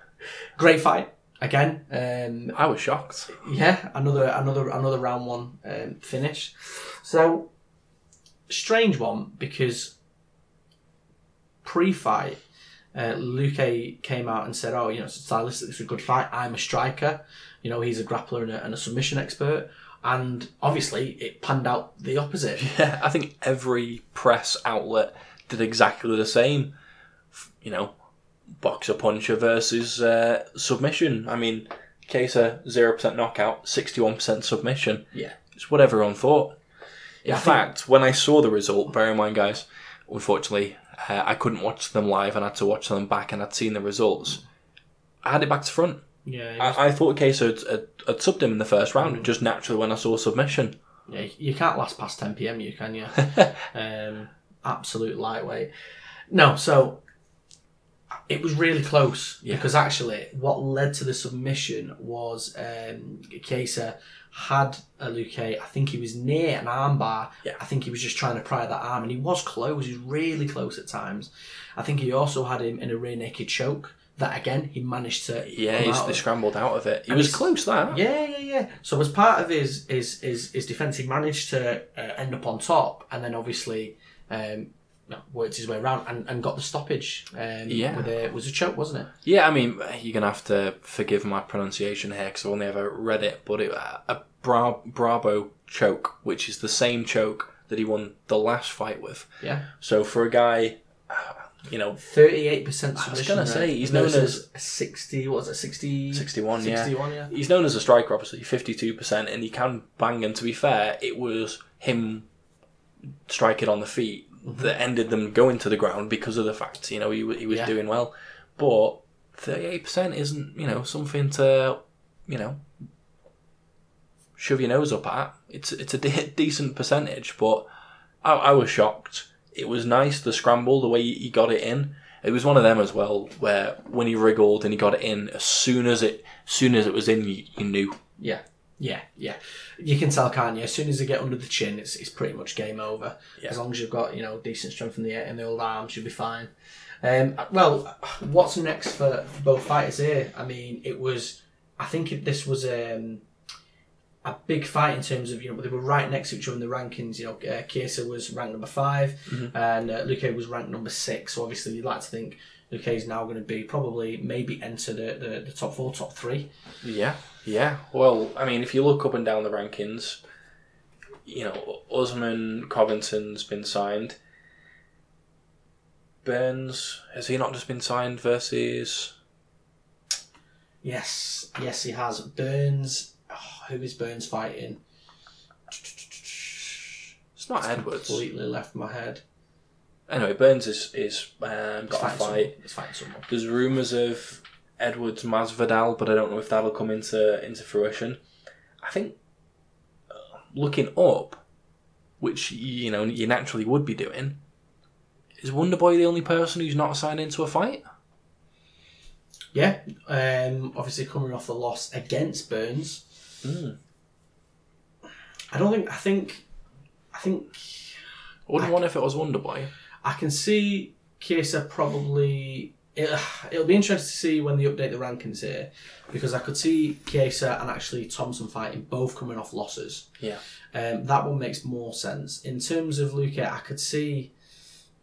great fight again. Um, I was shocked. yeah, another another another round one um, finish. So strange one because pre-fight, uh, Luque came out and said, "Oh, you know, stylistically it's a good fight. I'm a striker. You know, he's a grappler and a, and a submission expert." And obviously, it panned out the opposite. Yeah, I think every press outlet did exactly the same. You know, boxer puncher versus uh, submission. I mean, Chiesa zero percent knockout, sixty one percent submission. Yeah. It's what everyone thought. In think- fact, when I saw the result, bear in mind, guys, unfortunately, uh, I couldn't watch them live and I had to watch them back and I'd seen the results. I had it back to front. Yeah, was- I, I thought Chiesa had, had, had subbed him in the first round, just naturally when I saw submission. Yeah, you can't last past 10 p.m. You can you? um, absolute lightweight. No, so it was really close because actually, what led to the submission was um, Chiesa had a Luque. I think he was near an armbar. Yeah. I think he was just trying to pry that arm, and he was close. He was really close at times. I think he also had him in a rear naked choke. That again, he managed to. Yeah, he's, they scrambled out of it. He And was close, that. Yeah, yeah, yeah. So as part of his his his, his defence, he managed to uh, end up on top, and then obviously um, worked his way around and, and got the stoppage. Um, Yeah. with a, it was a choke, wasn't it? Yeah, I mean, you're gonna have to forgive my pronunciation here because I've only ever read it, but it, a bra- Bravo choke, which is the same choke that he won the last fight with. Yeah. So for a guy, you know, Thirty-eight percent I was gonna say, he's known as sixty. What was it? 60, 61, yeah. 61, yeah. he's known as a striker, obviously, 52%, and he can bang. And to be fair, it was him striking on the feet Mm-hmm. that ended them going to the ground because of the fact, you know, he, he was Yeah. doing well. But 38% isn't, you know, something to, you know, shove your nose up at. It's it's a de- decent percentage, but I, I was shocked. It was nice the scramble, the way he got it in, It was one of them as well, where when he wriggled and he got it in, as soon as it, soon as it was in, you, you knew. Yeah, yeah, yeah. You can tell, can't you? As soon as they get under the chin, it's, it's pretty much game over. Yeah. As long as you've got you know decent strength in the in the old arms, you'll be fine. Um, well, what's next for, for both fighters here? I mean, it was. I think it, this was um, a big fight in terms of you know they were right next to each other in the rankings. You know, uh, Chiesa was ranked number 5 and uh, Luque was ranked number six. So obviously, you'd like to think Luque is now going to be probably maybe enter the, the, the top four, top three. Yeah, yeah. Well, I mean, if you look up and down the rankings, you know, Usman Covington's been signed. Burns has he not just been signed versus? Yes, yes, he has. Burns. Oh, who is Burns fighting? It's not Edwards. Completely left my head. Anyway, Burns is is um, got a fighting someone. fight. He's fighting someone. There's rumours of Edwards Masvidal, but I don't know if that'll come into into fruition. I think uh, looking up, which you know you naturally would be doing, is Wonderboy the only person who's not signed into a fight? Yeah, um, obviously coming off the loss against Burns. Mm. I don't think. I think. I think I wouldn't want if it was Wonderboy. I can see Chiesa probably. It, it'll be interesting to see when they update the rankings here, because I could see Chiesa and actually Thompson fighting both coming off losses. Yeah. Um, that one makes more sense. In terms of Luque, I could see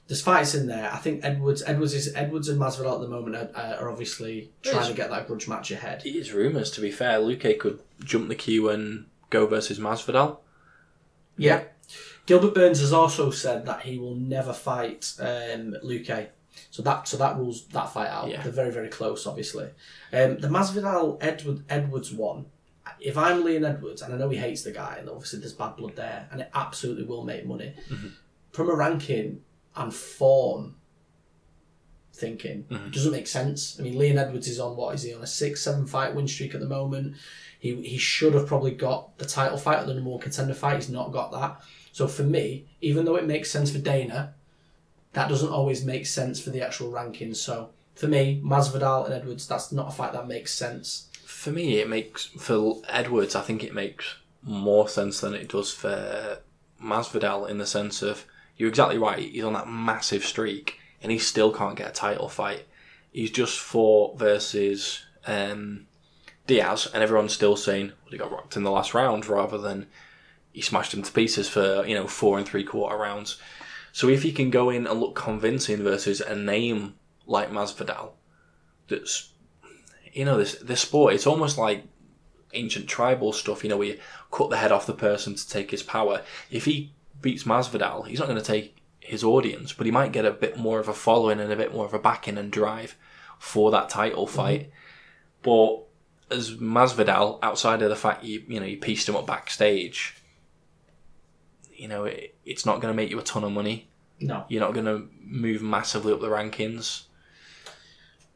there's fights in there. I think Edwards, Edwards is Edwards and Masvidal at the moment are, are obviously trying to get that grudge match ahead. It is rumours, to be fair. Luque could jump the queue and go versus Masvidal. Yeah. Gilbert Burns has also said that he will never fight um, Luque. So that so that rules that fight out. Yeah. They're very very close, obviously. Um, the Masvidal Edward Edwards one. If I'm Leon Edwards, and I know he hates the guy, and obviously there's bad blood there, and it absolutely will make money. From a ranking and form thinking, it doesn't make sense. I mean, Leon Edwards is on what is he on a six, seven fight win streak at the moment. He he should have probably got the title fight or the number one contender fight. He's not got that. So for me, even though it makes sense for Dana, that doesn't always make sense for the actual rankings. So for me, Masvidal and Edwards, that's not a fight that makes sense. For me, it makes for Edwards. I think it makes more sense than it does for Masvidal in the sense of you're exactly right. He's on that massive streak, and he still can't get a title fight. He's just fought versus um, Diaz, and everyone's still saying well, he got rocked in the last round rather than he smashed him to pieces for you know four and three quarter rounds. So if he can go in and look convincing versus a name like Masvidal, that's you know this this sport, it's almost like ancient tribal stuff. You know, where you cut the head off the person to take his power. If he beats Masvidal, he's not going to take his audience, but he might get a bit more of a following and a bit more of a backing and drive for that title mm-hmm. fight. But as Masvidal, outside of the fact you you know you pieced him up backstage, you know it, it's not going to make you a ton of money. No. You're not going to move massively up the rankings.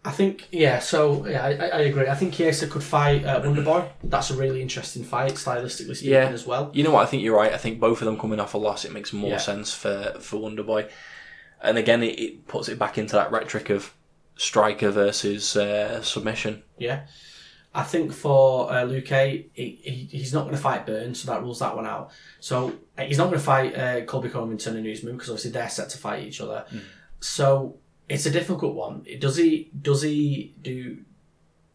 I think yeah. So yeah, I, I agree. I think Chiesa could fight uh, Wonderboy. That's a really interesting fight, stylistically speaking, Yeah. as well. You know what? I think you're right. I think both of them coming off a loss, it makes more Yeah. sense for for Wonderboy. And again, it, it puts it back into that rhetoric of striker versus uh, submission. Yeah. I think for uh, Luque, he, he, he's not going to fight Burns, so that rules that one out. So uh, he's not going to fight uh, Colby Covington and Usman because obviously they're set to fight each other. So it's a difficult one. Does he? Does he do?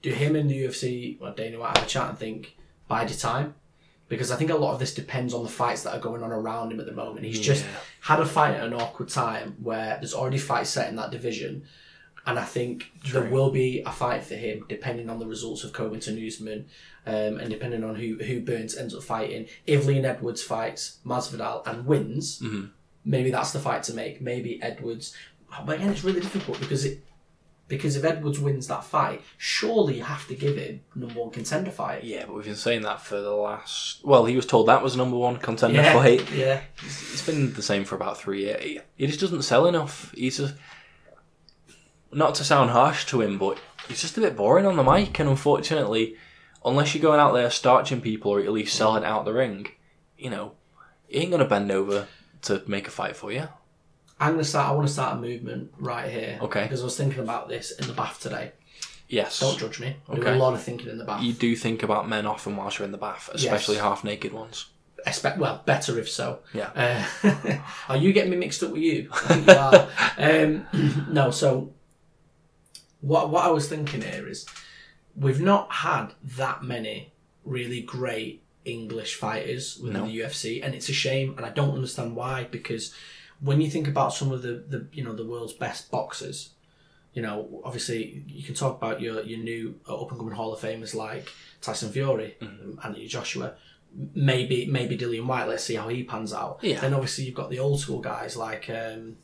Do him and the UFC? Well, Dana White have a chat and think bide your time, because I think a lot of this depends on the fights that are going on around him at the moment. He's just had a fight at an awkward time where there's already fights set in that division. And I think there will be a fight for him depending on the results of Covington Usman um, and depending on who, who Burns ends up fighting. If Leon Edwards fights Masvidal and wins, maybe that's the fight to make. Maybe Edwards. But again, it's really difficult because it because if Edwards wins that fight, surely you have to give him number one contender fight. Yeah, but we've been saying that for the last. Well, he was told that was number one contender Yeah, fight. yeah. It's been the same for about three years. He, he just doesn't sell enough. He's just. Not to sound harsh to him, but he's just a bit boring on the mic, and unfortunately, unless you're going out there starching people or at least selling out the ring, you know, he ain't going to bend over to make a fight for you. I'm gonna start. I want to start a movement right here. Okay. Because I was thinking about this in the bath today. Yes. Don't judge me. I do Okay. a lot of thinking in the bath. You do think about men often whilst you're in the bath, especially half naked ones. Expect well, better if so. Yeah. Uh, are you getting me mixed up with you? I think you are. um, no. So what what I was thinking here is we've not had that many really great English fighters within No. the UFC, and it's a shame, and I don't understand why. Because when you think about some of the, the you know the world's best boxers, you know obviously you can talk about your your new up and coming Hall of Famers like Tyson Fury, Mm-hmm. Anthony Joshua. Maybe maybe Dillian Whyte. Let's see how he pans out. Yeah. Then obviously you've got the old school guys like um,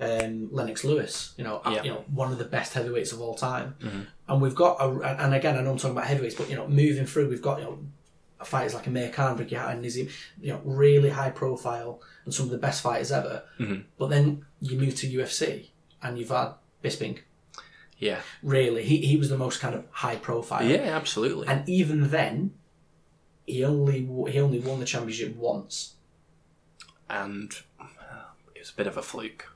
um, Lennox Lewis. You know, uh, Yeah. you know one of the best heavyweights of all time. And we've got a, and again I know I'm talking about heavyweights, but you know moving through we've got you know fighters like Amir Khan, Ricky Hatton, Naseem, you know really high profile and some of the best fighters ever. But then you move to UFC and you've had Bisping. Yeah. Really, he he was the most kind of high profile. Yeah, absolutely. And even then, he only he only won the championship once. and uh, it was a bit of a fluke.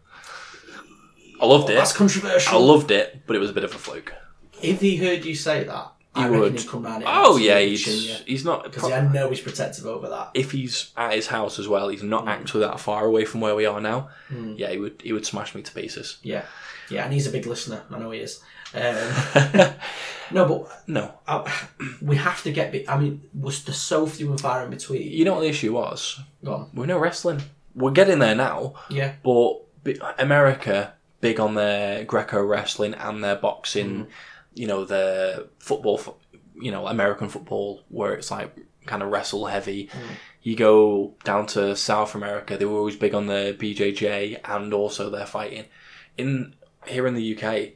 I loved it. That's controversial. I loved it, but it was a bit of a fluke. if he heard you say that, I He reckon would. he'd come round. Oh yeah, he's he's not. because I know he's protective over that. if he's at his house as well, he's not actually that far away from where we are now. Yeah, he would he would smash me to pieces. Yeah, yeah, and he's a big listener. I know he is. Um, no, but No, uh, we have to get. Be- I mean, was the so few and far in between? you know what the issue was? Go on. We're no wrestling. We're getting there now, Yeah, but America big on their Greco wrestling and their boxing. Mm. You know, their football. You know, American football where it's like kind of wrestle heavy. Mm. You go down to South America, they were always big on the BJJ and also their fighting. In here in the UK,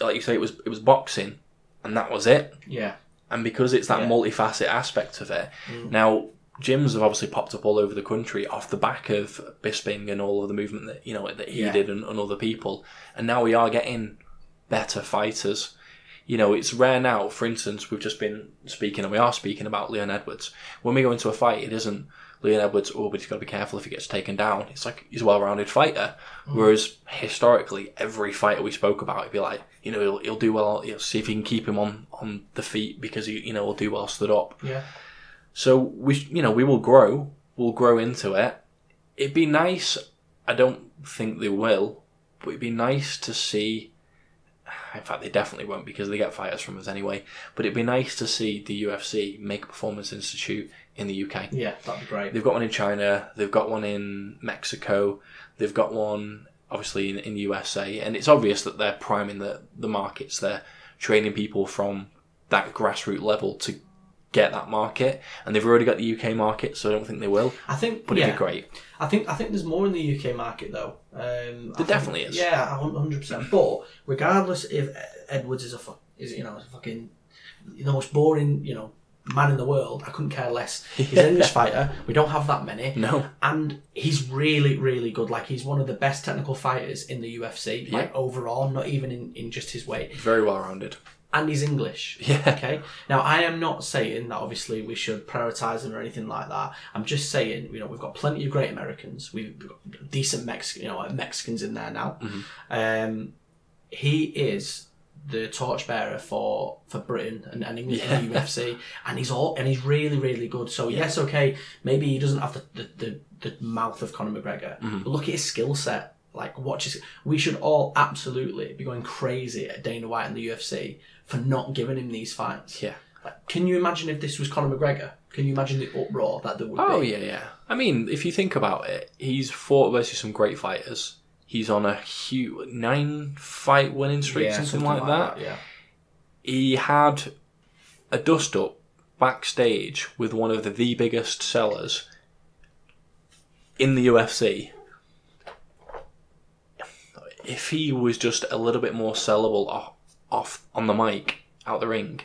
like you say, it was it was boxing, and that was it. yeah, And because it's that Yeah. multifaceted aspect of it, mm. now gyms have obviously popped up all over the country off the back of Bisping and all of the movement that you know that he Yeah. did and, and other people. And now we are getting better fighters. You know, it's rare now. For instance, we've just been speaking, and we are speaking about Leon Edwards. When we go into a fight, it isn't Leon Edwards. Oh, but he's got to be careful if he gets taken down. It's like he's a well-rounded fighter. Mm. Whereas historically, every fighter we spoke about, it'd be like, you know, he'll, he'll do well. He'll see if he can keep him on on the feet because he, you know, will do well stood up. yeah. So we, you know, we will grow. We'll grow into it. It'd be nice. I don't think they will, but it'd be nice to see. In fact, they definitely won't because they get fighters from us anyway. But it'd be nice to see the UFC make a performance institute in the UK. Yeah, that'd be great. They've got one in China. They've got one in Mexico. They've got one, obviously, in, in USA. And it's obvious that they're priming the, the markets. They're training people from that grassroots level to get that market. And they've already got the UK market, so I don't think they will. I think, But yeah, it'd be great. I think I think there's more in the UK market though. Um, I think- definitely is. Yeah, hundred percent. But regardless if Edwards is a fu- is you know a fucking the most boring you know man in the world, I couldn't care less. He's an English fighter. We don't have that many. No. and he's really really good. Like he's one of the best technical fighters in the UFC. Like overall, not even in in just his weight. Very well rounded. And he's English. Yeah. Okay. Now I am not saying that obviously we should prioritize him or anything like that. I'm just saying you know we've got plenty of great Americans. We've got decent Mexican, you know, Mexicans in there now. Um, he is the torchbearer for for Britain and, and England in the UFC, and he's all and he's really really good. So yes, okay, maybe he doesn't have the the, the, the mouth of Conor McGregor, but look at his skill set. Like watch his, we should all absolutely be going crazy at Dana White and the UFC for not giving him these fights. Yeah. Like, can you imagine if this was Conor McGregor? Can you imagine the uproar that there would be? Oh, be? yeah, yeah. I mean, if you think about it, he's fought versus some great fighters. He's on a huge nine fight winning streak, Yeah, something, like, that. Yeah. he had a dust up backstage with one of the, the biggest sellers in the UFC. If he was just a little bit more sellable oh, off, on the mic out the ring,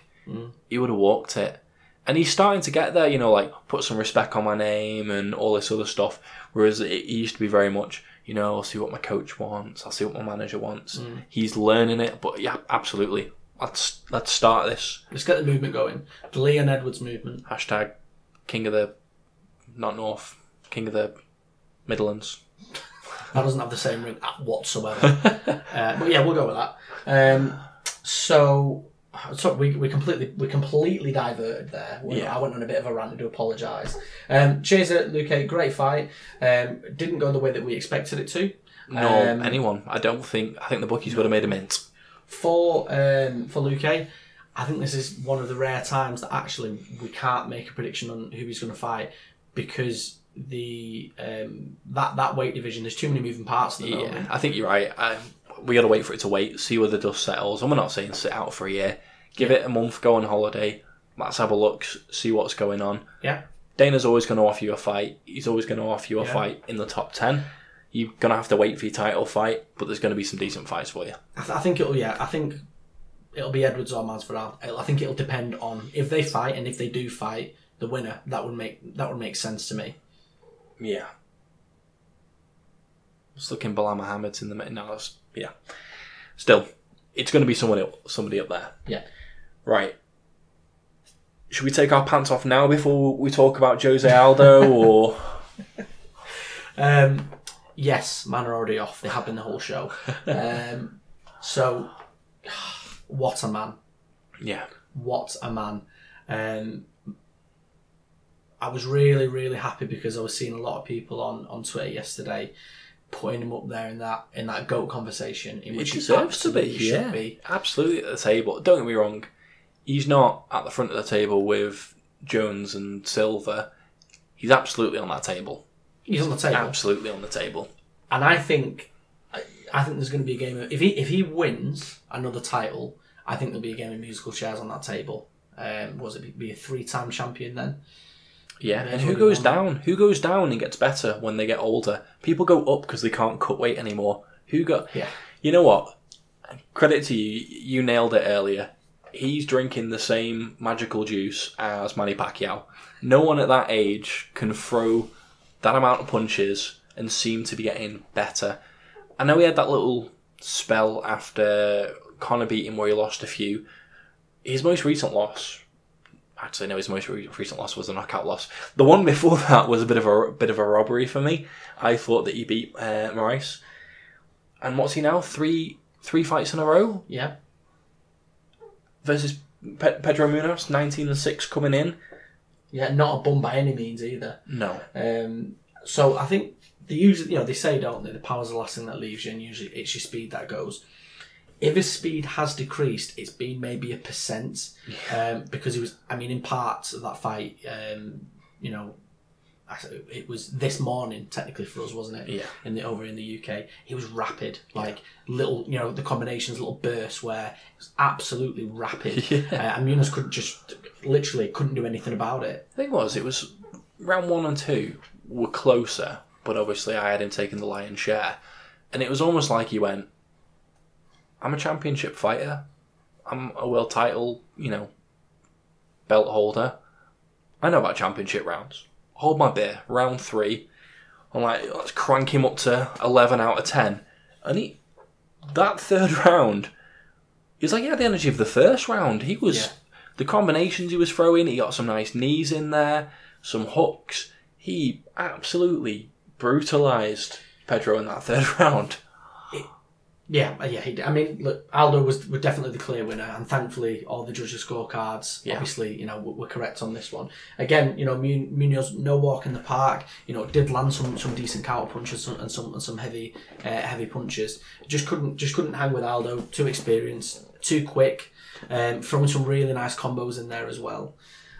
he would have walked it. And he's starting to get there, you know, like put some respect on my name and all this other stuff. Whereas it, used to be very much, you know, I'll see what my coach wants, I'll see what my manager wants. He's learning it, but yeah, absolutely. Let's let's start this Let's get the movement going. The Leon Edwards movement. hashtag King of the not North, King of the Midlands. That doesn't have the same ring whatsoever. uh, but yeah, we'll go with that. Um, so, so we, we completely we completely diverted there. We- Yeah. I went on a bit of a rant. to do apologise. Um, Chiesa Luque, great fight. Um, didn't go the way that we expected it to. No, Um, anyone. I don't think. I think the bookies would have made a mint. for um, for Luque, I think this is one of the rare times that actually we can't make a prediction on who he's going to fight because the um, that that weight division there's too many moving parts Yeah, moment. I think you're right. I, we got to wait for it to wait, see where the dust settles. And we're not saying sit out for a year. Give it a month, go on holiday. Let's have a look, see what's going on. Yeah, Dana's always going to offer you a fight. He's always going to offer you a Yeah. fight in the top 10. You're going to have to wait for your title fight, but there's going to be some decent fights for you. I, th- I think it'll yeah I think it'll be Edwards or Masvidal. I think it'll depend on if they fight and if they do fight the winner. That would make that would make sense to me. Yeah. Just looking Belal Muhammad's in the mid. No, that's, yeah. Still, it's going to be someone else, somebody up there. Yeah. Right. Should we take our pants off now before we talk about Jose Aldo, or Um, yes, man are already off. They have been the whole show. Um, so, what a man! yeah, What a man! Um, I was really, really happy because I was seeing a lot of people on, on Twitter yesterday putting him up there in that in that goat conversation in which he deserves to be. absolutely Yeah, should be. absolutely at the table. Don't get me wrong, he's not at the front of the table with Jones and Silva. He's absolutely on that table. He's on the table, Absolutely on the table. and I think I, I think there's going to be a game of if he if he wins another title, I think there'll be a game of musical chairs on that table. Um, was it be a three time champion then? Yeah, and who goes down? Who goes down and gets better when they get older? People go up because they can't cut weight anymore. Who got? Yeah. You know what? Credit to you. You nailed it earlier. He's drinking the same magical juice as Manny Pacquiao. No one at that age can throw that amount of punches and seem to be getting better. I know he had that little spell after Conor beat him where he lost a few. His most recent loss, actually no, his most re- recent loss was a knockout loss. The one before that was a bit of a bit of a robbery for me. I thought that he beat uh, Moraes, and what's he now? Three three fights in a row Yeah. versus Pe- Pedro Munhoz, nineteen and six coming in. Yeah, not a bum by any means either. No, Um, so I think they usually, you know, they say, don't they? The power's the last thing that leaves you, and usually it's your speed that goes. If his speed has decreased, it's been maybe a percent, um, because he was. I mean, in parts of that fight, um, you know, it was this morning technically for us, wasn't it? Yeah. In the over in the UK, he was rapid, like little, you know, the combinations, little bursts where it was absolutely rapid. Yeah. Uh, and Munhoz could just literally couldn't do anything about it. the thing was, it was round one and two were closer, but obviously I had him taking the lion's share, and it was almost like he went, "I'm a championship fighter, I'm a world title, you know, belt holder. I know about championship rounds. Hold my beer. Round three, I'm like, let's crank him up to eleven out of ten, and he that third round." He was like, he had the energy of the first round. He was Yeah. the combinations he was throwing. He got some nice knees in there, some hooks. He absolutely brutalized Pedro in that third round. Yeah, uh, yeah. He, I mean, look, Aldo was, was definitely the clear winner, and thankfully, all the judges' scorecards, Yeah. obviously, you know, were, were correct on this one. Again, you know, Mun- Munhoz, no walk in the park. You know, did land some, some decent counter punches and some and some heavy uh, heavy punches. Just couldn't just couldn't hang with Aldo. Too experienced, too quick. Um, throwing some really nice combos in there as well.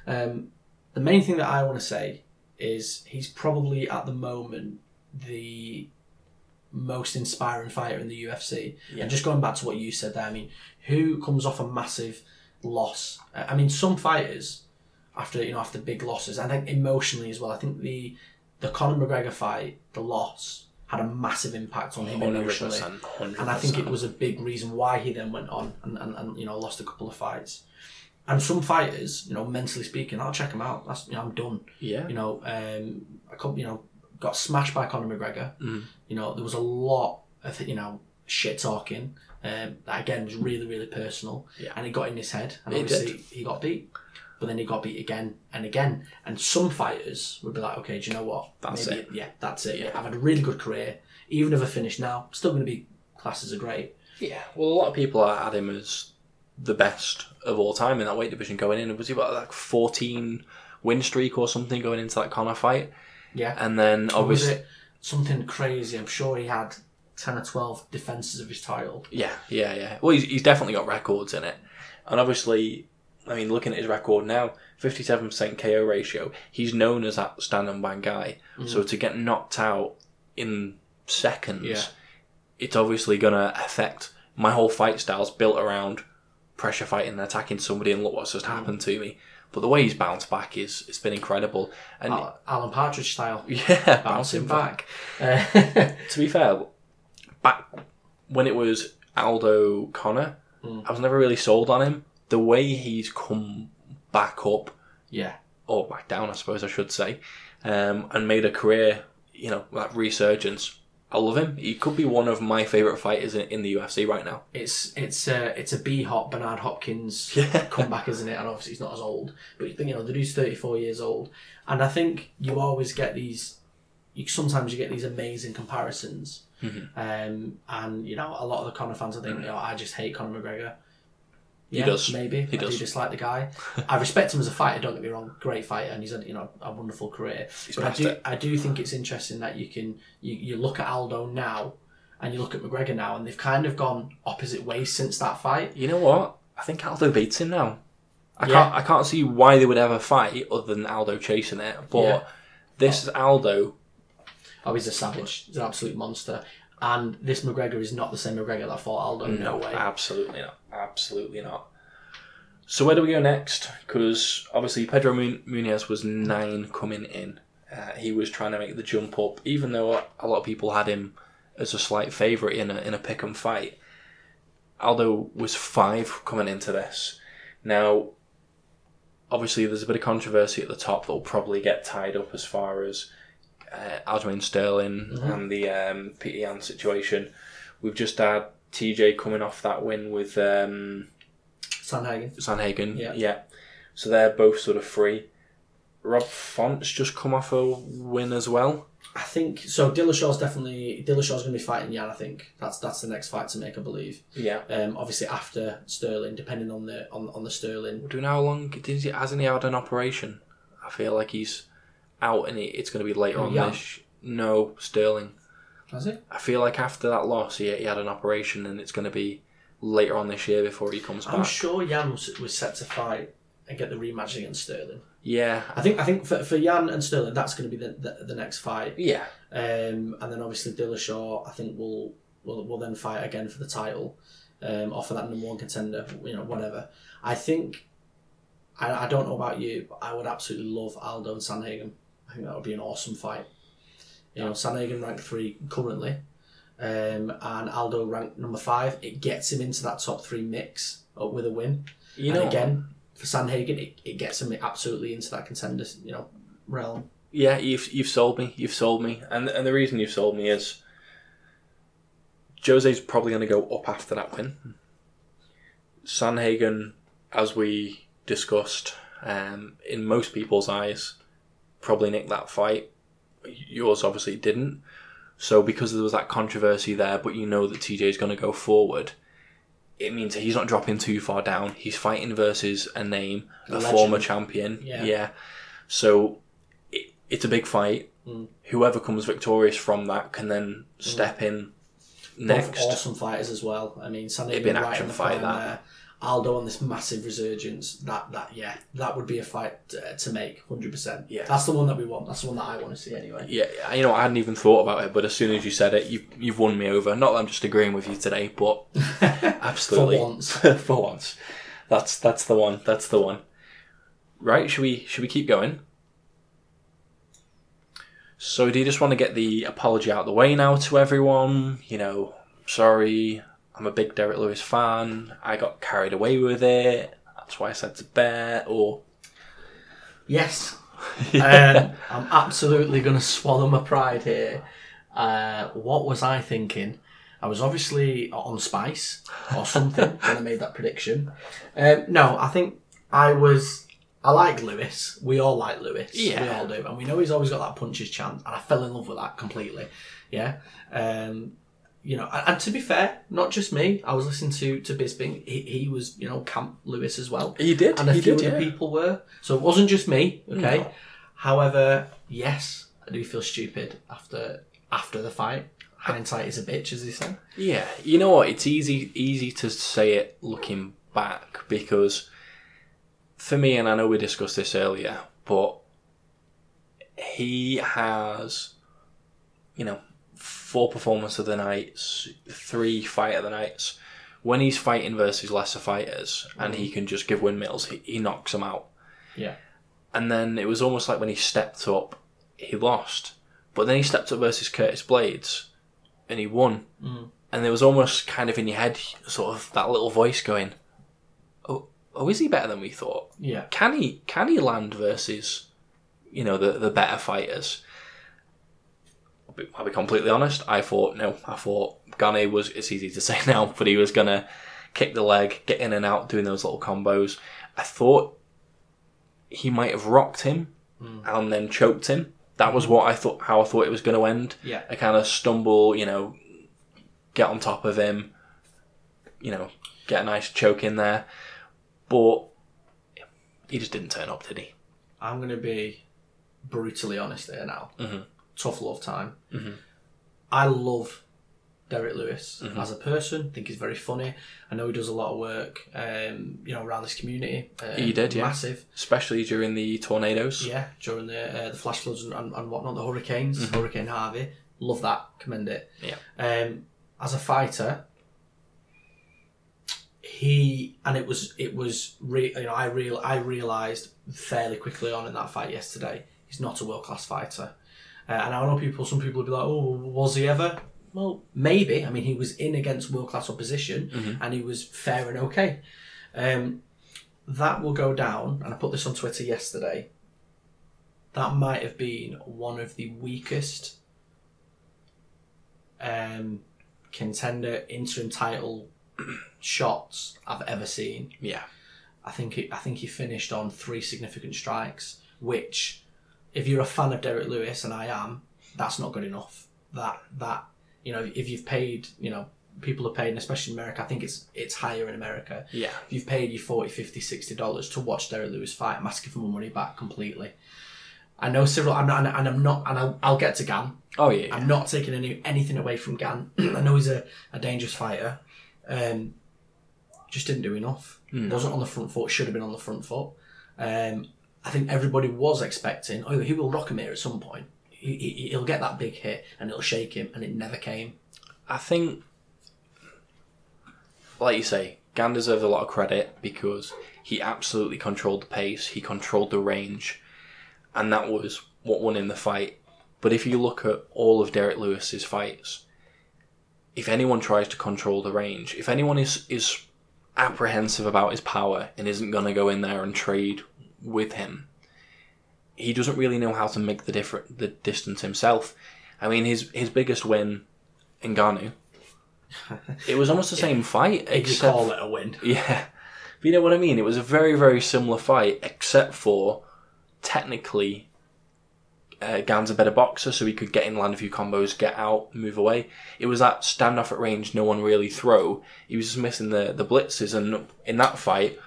Um, the main thing that I want to say is he's probably at the moment the most inspiring fighter in the UFC. And just going back to what you said there, I mean, who comes off a massive loss? I mean, some fighters after you know after big losses, I think emotionally as well. I think the the Conor McGregor fight, the loss, had a massive impact on him emotionally. 100%. And I think it was a big reason why he then went on and, and, and you know lost a couple of fights. And some fighters, you know, mentally speaking, I'll check them out. That's you know, I'm done. Yeah. You know, um, I couple, you know, got smashed by Conor McGregor. Mm. You know, there was a lot of you know shit talking. Um, that again was really really personal. Yeah. And it got in his head, and It obviously he got beat. But then he got beat again and again. And some fighters would be like, okay, do you know what? That's Maybe, it. Yeah, that's it. Yeah. I've had a really good career. even if I finish now, still going to be classes are great. Yeah, well, a lot of people had him as the best of all time in that weight division going in. Was he about like 14 win streak or something going into that Conor fight? Yeah, And then Or was obviously, it something crazy? I'm sure he had ten or twelve defenses of his title. yeah, yeah, yeah. Well, he's, he's definitely got records in it. And obviously, I mean, looking at his record now, 57% KO ratio, he's known as that stand and bang guy. Mm. So to get knocked out in seconds, Yeah. it's obviously going to affect my whole fight style's built around pressure fighting and attacking somebody and look what's just mm. happened to me. But the way he's bounced back is it's been incredible. And Al- Alan Partridge style, yeah, bouncing bouncing back. Uh, To be fair, back when it was Aldo Conor, I was never really sold on him. The way he's come back up yeah, or back down, I suppose I should say, um, and made a career, you know, that resurgence. I love him. He could be one of my favourite fighters in, in the UFC right now. it's it's a it's a B hop Bernard Hopkins Yeah. comeback, isn't it? And obviously he's not as old, but you know the dude's thirty four years old, and I think you always get these. You sometimes you get these amazing comparisons, Mm-hmm. um, and you know a lot of the Conor fans I think, you know, I just hate Conor McGregor. He Yeah, does. maybe. He I do dislike the guy. I respect him as a fighter. Don't get me wrong, great fighter, and he's had you know a wonderful career. but I do it. I do think it's interesting that you can you, you look at Aldo now, and you look at McGregor now, and they've kind of gone opposite ways since that fight. You know what? I think Aldo beats him now. I Yeah. can't. I can't see why they would ever fight other than Aldo chasing it. But Yeah. this is Aldo. Oh, he's a savage. He's an absolute monster. And this McGregor is not the same McGregor that fought Aldo. No, way. Absolutely not. Absolutely not. So where do we go next? Because obviously Pedro Mun- Munhoz was nine coming in. Uh, he was trying to make the jump up, even though a lot of people had him as a slight favourite in a in a pick 'em fight. Aldo was five coming into this. Now, obviously, there's a bit of controversy at the top that will probably get tied up as far as uh, Aljamain Sterling and the um, Petr Yan situation. We've just had TJ coming off that win with um, Sandhagen. Sandhagen. Yeah. Yeah. So they're both sort of free. Rob Font's just come off a win as well. I think so. Dillashaw's definitely Dillashaw's going to be fighting Yan. I think that's that's the next fight to make. I believe. Yeah. Um, obviously after Sterling, depending on the on, on the Sterling. Do you know how long did he, hasn't he had an operation? I feel like he's out and it, it's going to be later Oh, on Yan? this. No, Sterling. Has it? I feel like after that loss, he, he had an operation and it's going to be later on this year before he comes back. I'm sure Yan was, was set to fight and get the rematch against Sterling. Yeah. I think I think for, for Yan and Sterling, that's going to be the, the, the next fight. Yeah. Um, and then obviously Dillashaw, I think will will will then fight again for the title, um, or for that number one contender, you know, whatever. I think, I, I don't know about you, but I would absolutely love Aldo and Sandhagen. I think that would be an awesome fight. You know, Sandhagen ranked three currently, um, and Aldo ranked number five. It gets him into that top three mix uh, with a win. You and know, again, for Sandhagen, it, it gets him absolutely into that contender, you know, realm. Yeah, you've you've sold me. You've sold me, and and the reason you've sold me is Jose's probably going to go up after that win. Sandhagen, as we discussed, um, in most people's eyes, probably nicked that fight. Yours obviously didn't. So because there was that controversy there, but you know that TJ is going to go forward, it means he's not dropping too far down. He's fighting versus a name, a Legend. former champion. Yeah. So it, it's a big fight. Mm. Whoever comes victorious from that can then step in Both next. awesome fighters as well. I mean, It'd be an right action in the fight, that. there. Aldo on this massive resurgence. That that yeah, that would be a fight uh, to make, hundred percent. Yeah. that's the one that we want. That's the one that I want to see anyway. Yeah, you know, I hadn't even thought about it, but as soon as you said it, you've, you've won me over. Not that I'm just agreeing with you today, but absolutely. For once. For once. That's that's the one. That's the one. Right, should we should we keep going? So do you just want to get the apology out of the way now to everyone? You know, sorry, I'm a big Derrick Lewis fan. I got carried away with it. That's why I said to bet or Yes, um, I'm absolutely going to swallow my pride here. Uh, what was I thinking? I was obviously on spice or something when I made that prediction. Um, no, I think I was. I like Lewis. We all like Lewis. Yeah. We all do, and we know he's always got that puncher's chance. And I fell in love with that completely. Yeah. Um, you know, and, and to be fair, not just me. I was listening to to Bisping. He, he was, you know, Camp Lewis as well. He did, and a he few did, other yeah. people were. So it wasn't just me. Okay. No. However, yes, I do feel stupid after after the fight. Hindsight is a bitch, as they say. Yeah, you know what? It's easy easy to say it looking back because for me, and I know we discussed this earlier, but he has, you know, four performance of the nights, three fight of the nights. When he's fighting versus lesser fighters and he can just give windmills, he, he knocks them out. Yeah. And then it was almost like when he stepped up, he lost. But then he stepped up versus Curtis Blaydes, and he won. Mm. And there was almost kind of in your head, sort of that little voice going, "Oh, oh, is he better than we thought? Yeah. Can he can he land versus, you know, the the better fighters?" I'll be, I'll be completely honest. I thought no. I thought Gane was. It's easy to say now, but he was gonna kick the leg, get in and out, doing those little combos. I thought he might have rocked him and then choked him. That was what I thought. How I thought it was going to end. Yeah. A kind of stumble, you know, get on top of him, you know, get a nice choke in there, but he just didn't turn up, did he? I'm going to be brutally honest here now. Mhm. Tough love time. Mhm. I love Derrick Lewis Mm-hmm. as a person. think he's very funny. I know he does a lot of work, um, you know, around this community. Uh, He did, yeah. massive. Especially during the tornadoes. Yeah, during the uh, the flash floods and, and, and whatnot, the hurricanes, Mm-hmm. Hurricane Harvey. Love that. Commend it. Yeah. Um, as a fighter, he and it was it was re, you know I real I realised fairly quickly on in that fight yesterday he's not a world class fighter, uh, and I know people some people would be like oh was he ever well maybe I mean he was in against world class opposition and he was fair and okay, um, that will go down and I put this on Twitter yesterday. That might have been one of the weakest um, contender interim title shots I've ever seen. Yeah. I think he, I think he finished on three significant strikes, which, if you're a fan of Derrick Lewis, and I am, that's not good enough. That that you know, if you've paid, you know, people are paid, and especially in America, I think it's it's higher in America. Yeah. If you've paid you 40 50 60 dollars to watch Derrick Lewis fight, I'm asking for my money back completely. I know Ciryl, I'm not, and I'm not, and I'll, I'll get to Gane. Oh yeah. yeah. I'm not taking any anything away from Gane. I know he's a, a dangerous fighter. Um, just didn't do enough. Wasn't on the front foot. Should have been on the front foot. Um, I think everybody was expecting. Oh, he will rock him here at some point. He, he'll get that big hit and it'll shake him, and it never came. I think, like you say, Gane deserves a lot of credit because he absolutely controlled the pace, he controlled the range, and that was what won him the fight. But if you look at all of Derrick Lewis's fights, if anyone tries to control the range, if anyone is is apprehensive about his power and isn't going to go in there and trade with him, he doesn't really know how to make the different the distance himself. I mean, his his biggest win, in Ngannou, it was almost the same fight, except call it a win. yeah. But you know what I mean? It was a very, very similar fight, except for technically, uh, Gane's a better boxer, so he could get in, land a few combos, get out, move away. It was that standoff at range, no one really throw. He was just missing the, the blitzes, and in that fight,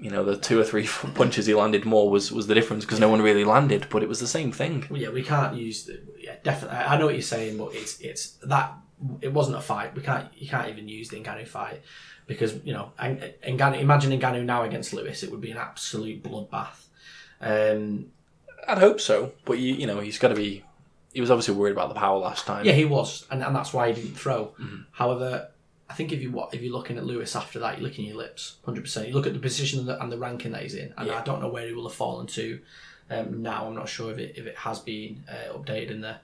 you know, the two or three punches he landed more was, was the difference because no one really landed, but it was the same thing. Well, yeah, we can't use the. Yeah, definitely. I know what you're saying, but it's it's that it wasn't a fight. We can't you can't even use the Ngannou fight because you know Ng- Ngannou. Imagine Ngannou now against Lewis, it would be an absolute bloodbath. Um, I'd hope so, but you, you know, he's got to be. He was obviously worried about the power last time. yeah, he was, and, and that's why he didn't throw. Mm-hmm. However, I think if you what if you're looking at Lewis after that, you're licking your lips, hundred percent. You look at the position and the, and the ranking that he's in, and Yeah. I don't know where he will have fallen to. Um, now I'm not sure if it if it has been uh, updated in the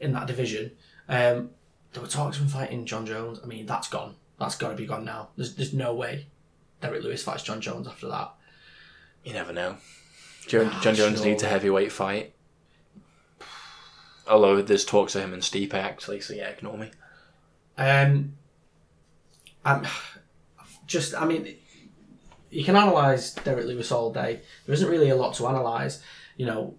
in that division. Um, there were talks of him fighting Jon Jones. I mean, that's gone. That's got to be gone now. There's there's no way Derrick Lewis fights Jon Jones after that. You never know. John, Ah, Jon Jones sure. needs a heavyweight fight. Although there's talks of him and Stipe actually, so yeah, ignore me. Um, I'm just, I mean, you can analyse Derrick Lewis all day. There isn't really a lot to analyse. You know,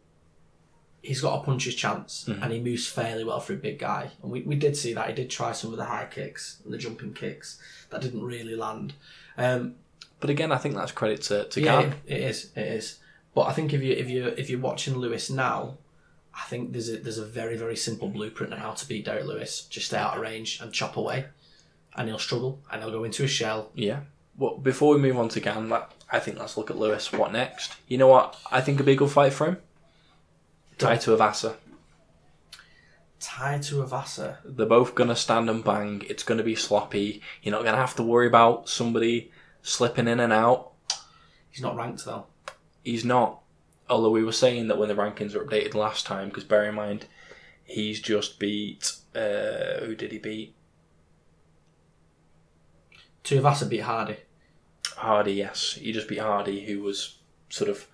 he's got a puncher's chance Mm-hmm. and he moves fairly well for a big guy. And we, we did see that. He did try some of the high kicks and the jumping kicks that didn't really land. Um, But again, I think that's credit to, to yeah, Gane. it, it is. It is. But I think if you if you if you're watching Lewis now, I think there's a there's a very very simple blueprint on how to beat Derrick Lewis. Just stay out of range and chop away, and he'll struggle and he'll go into a shell. Yeah. Well, before we move on to Gane, I think let's look at Lewis. What next? You know what? I think a big good fight for him. Taito. Tied to a They're both gonna stand and bang. It's gonna be sloppy. You're not gonna have to worry about somebody slipping in and out. He's not ranked though. He's not. Although we were saying that when the rankings were updated last time, because bear in mind, he's just beat. Uh, who did he beat? Tuivasa beat Hardy. Hardy. Yes, he just beat Hardy, who was sort of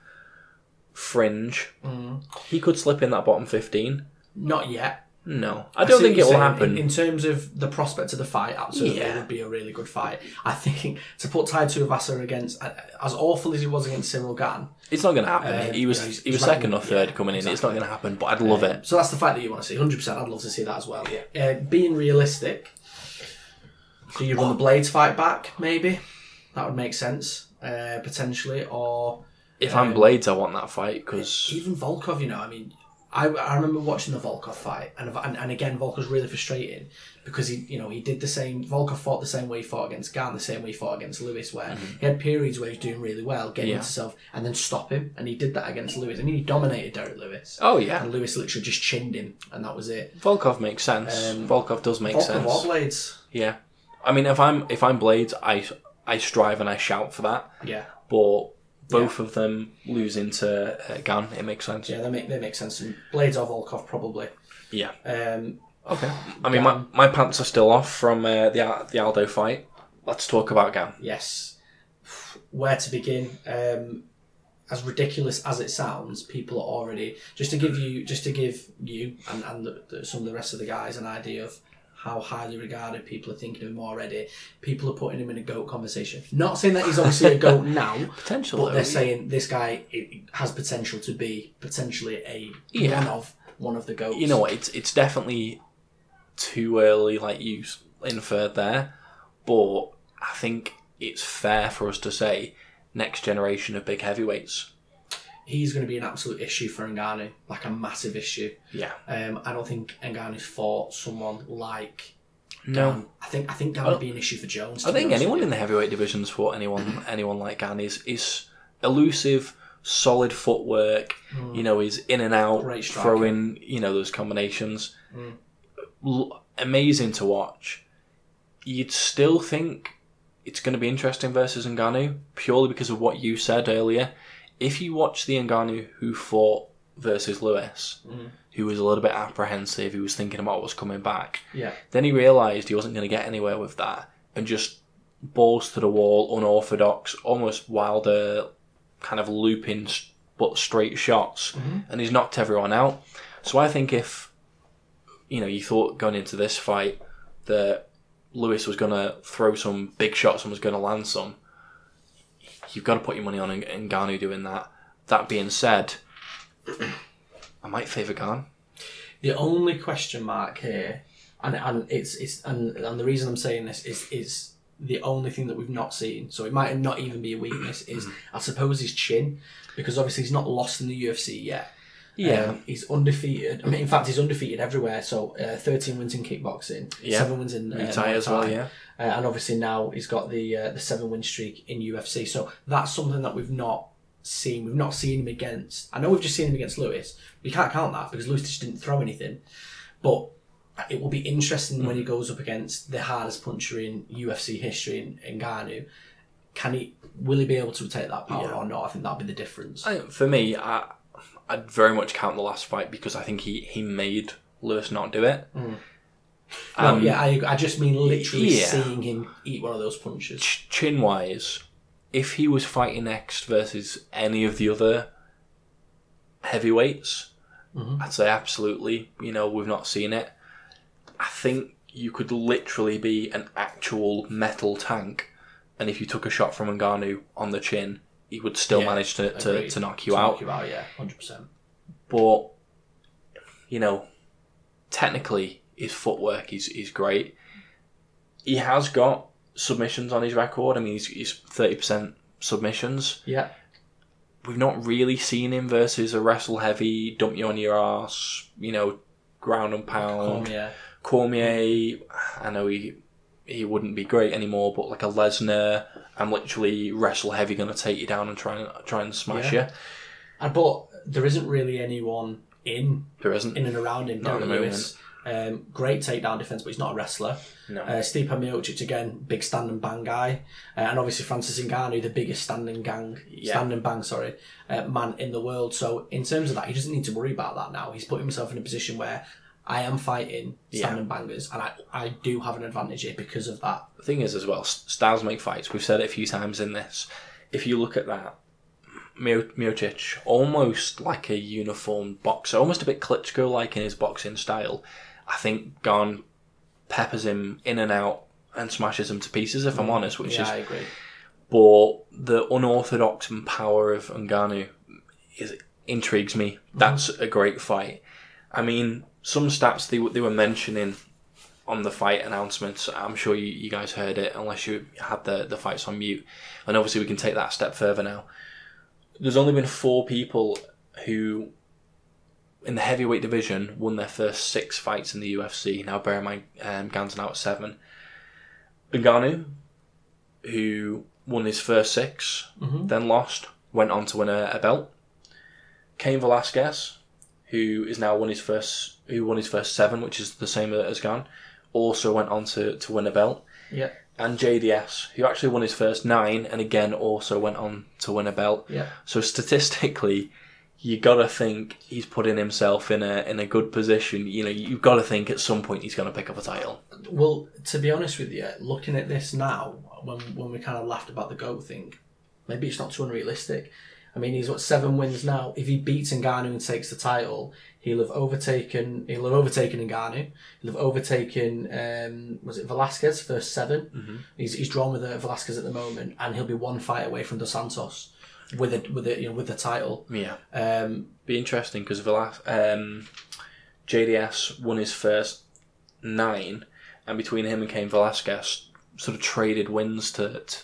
fringe. Mm. He could slip in that bottom fifteen. Not yet. No, I don't think it will happen. In, in terms of the prospect of the fight, absolutely, Yeah. it would be a really good fight. I think to put Tai Tuivasa against, uh, as awful as he was against Ciryl Gane, it's not going to happen. Uh, he was you know, he's- he was second or third yeah, coming in. It's not going to happen. But I'd love it. so that's the fight that you want to see. Hundred percent, I'd love to see that as well. Yeah. Uh, being realistic, do you run the Blaydes fight back? Maybe that would make sense uh, potentially, or If Um, I'm Blaydes, I want that fight because even Volkov. You know, I mean, I, I remember watching the Volkov fight, and, and and again, Volkov's really frustrating because he, you know, he did the same. Volkov fought the same way he fought against Gane, the same way he fought against Lewis, where he had periods where he was doing really well, getting Yeah. himself, and then stop him, and he did that against Lewis. I mean, he dominated Derrick Lewis. oh yeah, And Lewis literally just chinned him, and that was it. Volkov makes sense. Um, Volkov does make Volkov sense. or Blaydes. Yeah, I mean, if I'm if I'm Blaydes, I I strive and I shout for that. Yeah, But both of them losing to uh, Gane, it makes sense. yeah, they make they make sense. And Blaydes or Volkov probably. Yeah. Um, Okay. I mean, my, my pants are still off from uh, the the Aldo fight. Let's talk about Gane. yes, where to begin? Um, as ridiculous as it sounds, people are already just to give you just to give you and, and the, the, some of the rest of the guys an idea of how highly regarded people are thinking of him already. People are putting him in a goat conversation. Not saying that he's obviously a goat now, Potential. but though. they're saying this guy has potential to be potentially a Yeah. one of one of the goats. you know what? It's it's definitely too early, like you inferred there. But I think it's fair for us to say next generation of big heavyweights. He's going to be an absolute issue for Ngannou, like a massive issue. Yeah. Um, I don't think Ngannou's fought someone like. No. Gane. I think I think that would be an issue for Jones. I think anyone in the heavyweight divisions fought anyone anyone like Gane is is elusive, solid footwork. You know, he's in and out, throwing. You know those combinations. L- amazing to watch. You'd still think it's going to be interesting versus Ngannou purely because of what you said earlier. If you watch the Ngannou who fought versus Lewis, Hmm. who was a little bit apprehensive, who was thinking about what was coming back. Yeah, then he realised he wasn't going to get anywhere with that and just balls to the wall, unorthodox, almost wilder, kind of looping but straight shots, and he's knocked everyone out. So I think if you know you thought going into this fight that Lewis was going to throw some big shots and was going to land some, you've got to put your money on Ng- Ngannou doing that. That being said, I might favour Gane. the only question mark here, and and it's it's and, and the reason I'm saying this is is the only thing that we've not seen. So it might not even be a weakness. Is I suppose his chin, because obviously he's not lost in the UFC yet. Yeah. Um, he's undefeated. I mean, in fact, he's undefeated everywhere. So, uh, 13 wins in kickboxing, Yeah. seven wins in uh, Muay Thai as well, yeah. Uh, and obviously now he's got the uh, the seven win streak in UFC. So that's something that we've not seen. We've not seen him against. I know we've just seen him against Lewis. We can't count that because Lewis just didn't throw anything. But it will be interesting when he goes up against the hardest puncher in UFC history in, in Ngannou. Can he? Will he be able to take that power Yeah. or not? I think that'll be the difference. I, for me, I, I'd very much count the last fight because I think he, he made Lewis not do it. no, Um, yeah, I, I just mean literally yeah. seeing him eat one of those punches. ch- chin wise, if he was fighting next versus any of the other heavyweights, I'd say absolutely. You know, we've not seen it. I think you could literally be an actual metal tank, and if you took a shot from Ngannou on the chin, he would still Yeah, manage to, to, to knock you To out. Knock you out, yeah, hundred percent. But you know, technically his footwork is is great. He has got submissions on his record. I mean, he's he's thirty percent submissions. Yeah. We've not really seen him versus a wrestle heavy, dump you on your ass, you know, ground and pound. Yeah. Cormier, I know he he wouldn't be great anymore, but like a Lesnar, I'm literally wrestle heavy, gonna take you down and try and try and smash Yeah. you. And but there isn't really anyone in There isn't. in and around him. Not at the Lewis, um, great takedown defense, but he's not a wrestler. No. Uh, Stipe Miocic again, big stand and bang guy, uh, and obviously Francis Ngannou, the biggest standing gang, Yeah. stand and bang, sorry, uh, man in the world. So in terms of that, he doesn't need to worry about that now. He's put himself in a position where I am fighting stand Yeah. and bangers, and I, I do have an advantage here because of that. the thing is as well, styles make fights. We've said it a few times in this. If you look at that, Mio- Miocic, almost like a uniform boxer, almost a bit Klitschko like in his boxing style. I think Gane peppers him in and out and smashes him to pieces. If I'm mm. honest, which yeah, is I agree. but the unorthodox power of Ngannou is intrigues me. Mm. That's a great fight. I mean, some stats they, they were mentioning on the fight announcements. I'm sure you, you guys heard it, unless you had the the fights on mute. And obviously, we can take that a step further now. There's only been four people who, in the heavyweight division, won their first six fights in the UFC. Now, bear in mind, um, Gane's now at seven. Ngannou, who won his first 6 then lost, went on to win a, a belt. Cain Velasquez, who is now won his first, who won his first seven, which is the same as Gane, also went on to, to win a belt. Yeah, And JDS, who actually won his first nine, and again also went on to win a belt. yeah. So statistically, you gotta think he's putting himself in a in a good position. You know, you've got to think at some point he's gonna pick up a title. Well, to be honest with you, looking at this now, when when we kind of laughed about the goat thing, maybe it's not too unrealistic. I mean, he's got seven wins now. If he beats Ngannou and takes the title, he'll have overtaken. He'll have overtaken Ngannou. He'll have overtaken. Um, was it Velasquez first 7 He's he's drawn with uh, Velasquez at the moment, and he'll be one fight away from Dos Santos with it with it you know with the title. Yeah. Um, be interesting because Velas- um, JDS won his first nine, and between him and Cain Velasquez, sort of traded wins to, to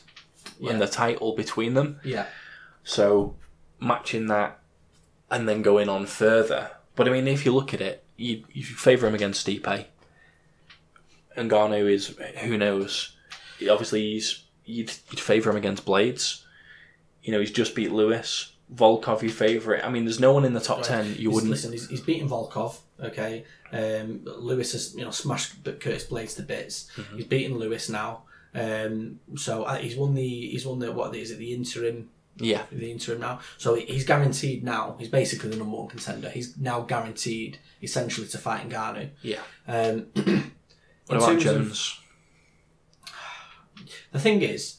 win the title between them. yeah, So matching that and then going on further. But I mean, if you look at it, you you favour him against Stipe. Ngannou is who knows. Obviously, he's you'd, you'd favour him against Blaydes. You know, he's just beat Lewis. Volkov, your favourite. I mean, there's no one in the top ten you He's- wouldn't. listen. He's, he's beaten Volkov. Okay, um, Lewis has you know smashed Curtis Blaydes to bits. Mm-hmm. He's beaten Lewis now. Um, so uh, he's won the he's won the what is it the interim Yeah, the interim now. So he's guaranteed now. He's basically the number one contender. He's now guaranteed essentially to fight Ngannou. yeah. Um, What about terms of- Jones? The thing is,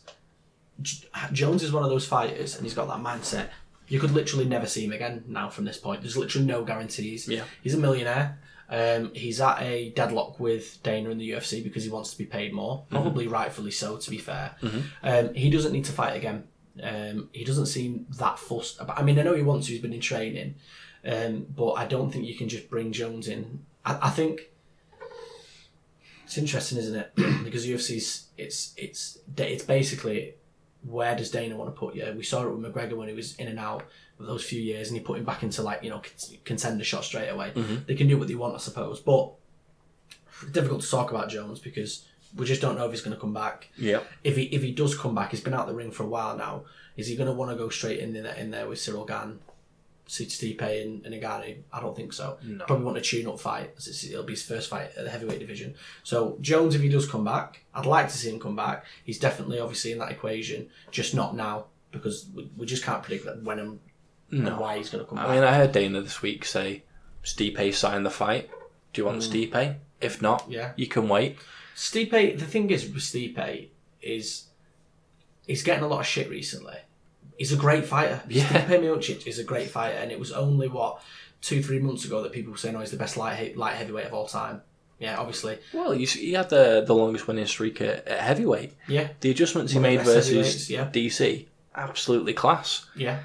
Jones is one of those fighters, and he's got that mindset. You could literally never see him again now from this point. There's literally no guarantees. Yeah. He's a millionaire. Um, he's at a deadlock with Dana in the UFC because he wants to be paid more. Probably rightfully so, to be fair. Um, he doesn't need to fight again. Um, he doesn't seem that fussed. About, I mean, I know he wants to. He's been in training, um, but I don't think you can just bring Jones in. I, I think it's interesting, isn't it? because UFC's it's it's it's basically where does Dana want to put you? We saw it with McGregor when he was in and out of those few years, and he put him back into like you know contender shot straight away. Mm-hmm. They can do what they want, I suppose, but it's difficult to talk about Jones because we just don't know if he's going to come back. Yeah, If he if he does come back, he's been out the ring for a while now. Is he going to want to go straight in there in there with Ciryl Gane, Stipe and, and? I don't think so. No. Probably want a tune-up fight. As it'll be his first fight at the heavyweight division. So Jones, if he does come back, I'd like to see him come back. He's definitely obviously in that equation, just not now because we, we just can't predict that when and, and why he's going to come I back. I mean, I heard Dana this week say, "Stipe signed the fight. Do you want hmm. Stipe? If not, Yeah. you can wait." Stipe, the thing is with Stipe is he's getting a lot of shit recently. He's a great fighter. Yeah. Stipe Miocic is a great fighter, and it was only what two, three months ago that people were saying, "Oh, he's the best light he- light heavyweight of all time." Yeah, obviously. Well, you see, he had the the longest winning streak at, at heavyweight. Yeah, The adjustments he One the made versus yeah. DC, absolutely class. yeah,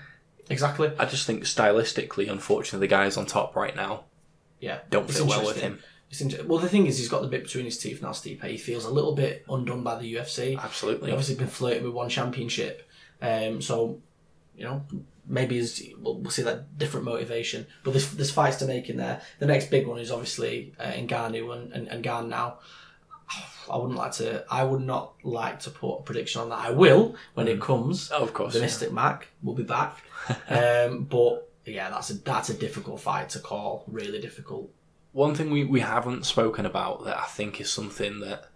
exactly. I just think stylistically, unfortunately, the guys on top right now, yeah, don't it's fit well with him. Well, the thing is, he's got the bit between his teeth now. Stipe, he feels a little bit undone by the UFC. Absolutely. He's obviously been flirting with one championship, um, so you know maybe we'll, we'll see that different motivation. But there's there's fights to make in there. The next big one is obviously uh, Ngannou and and, and Gane now. I wouldn't like to. I would not like to put a prediction on that. I will when it comes. Oh, of course, the yeah. Mystic Mac will be back. um, but yeah, that's a that's a difficult fight to call. Really difficult. One thing we, we haven't spoken about that I think is something that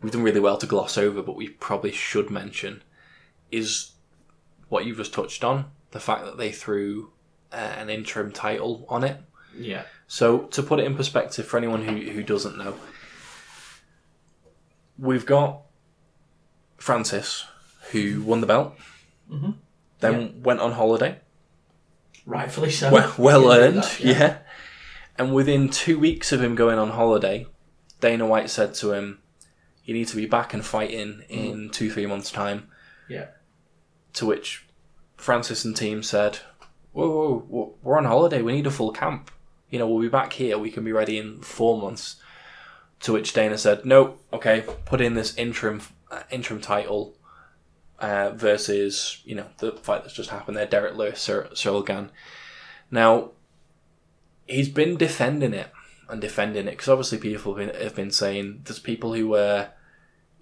we've done really well to gloss over, but we probably should mention, is what you've just touched on the fact that they threw uh, an interim title on it. Yeah. So, to put it in perspective for anyone who, who doesn't know, we've got Francis, who won the belt, then went on holiday. Rightfully so. Well, well earned, that, yeah. And within two weeks of him going on holiday, Dana White said to him, You need to be back and fighting in two, three months' time. Yeah. To which Francis and team said, whoa, whoa, whoa, we're on holiday. We need a full camp. You know, we'll be back here. We can be ready in four months. To which Dana said, no, okay, put in this interim uh, interim title uh, versus, you know, the fight that's just happened there, Derrick Lewis, Gane. Now, he's been defending it and defending it because obviously people have been, have been saying there's people who were,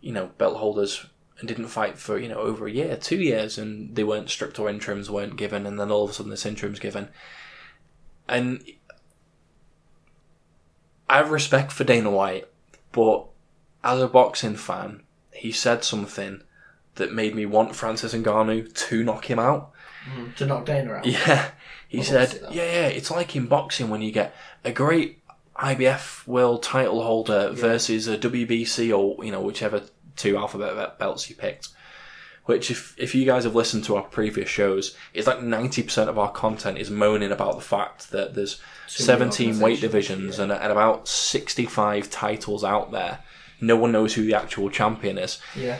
you know, belt holders and didn't fight for you know over a year, two years, and they weren't stripped or interims weren't given, and then all of a sudden this interim's given. And I have respect for Dana White, but as a boxing fan, he said something that made me want Francis Ngannou to knock him out. Mm, to knock Dana out. Yeah, he I'd said, yeah, yeah, it's like in boxing when you get a great IBF world title holder versus a WBC or you know whichever two alphabet belts you picked. Which, if if you guys have listened to our previous shows, it's like ninety percent of our content is moaning about the fact that there's Too seventeen weight divisions yeah. and, and about sixty five titles out there. No one knows who the actual champion is. Yeah.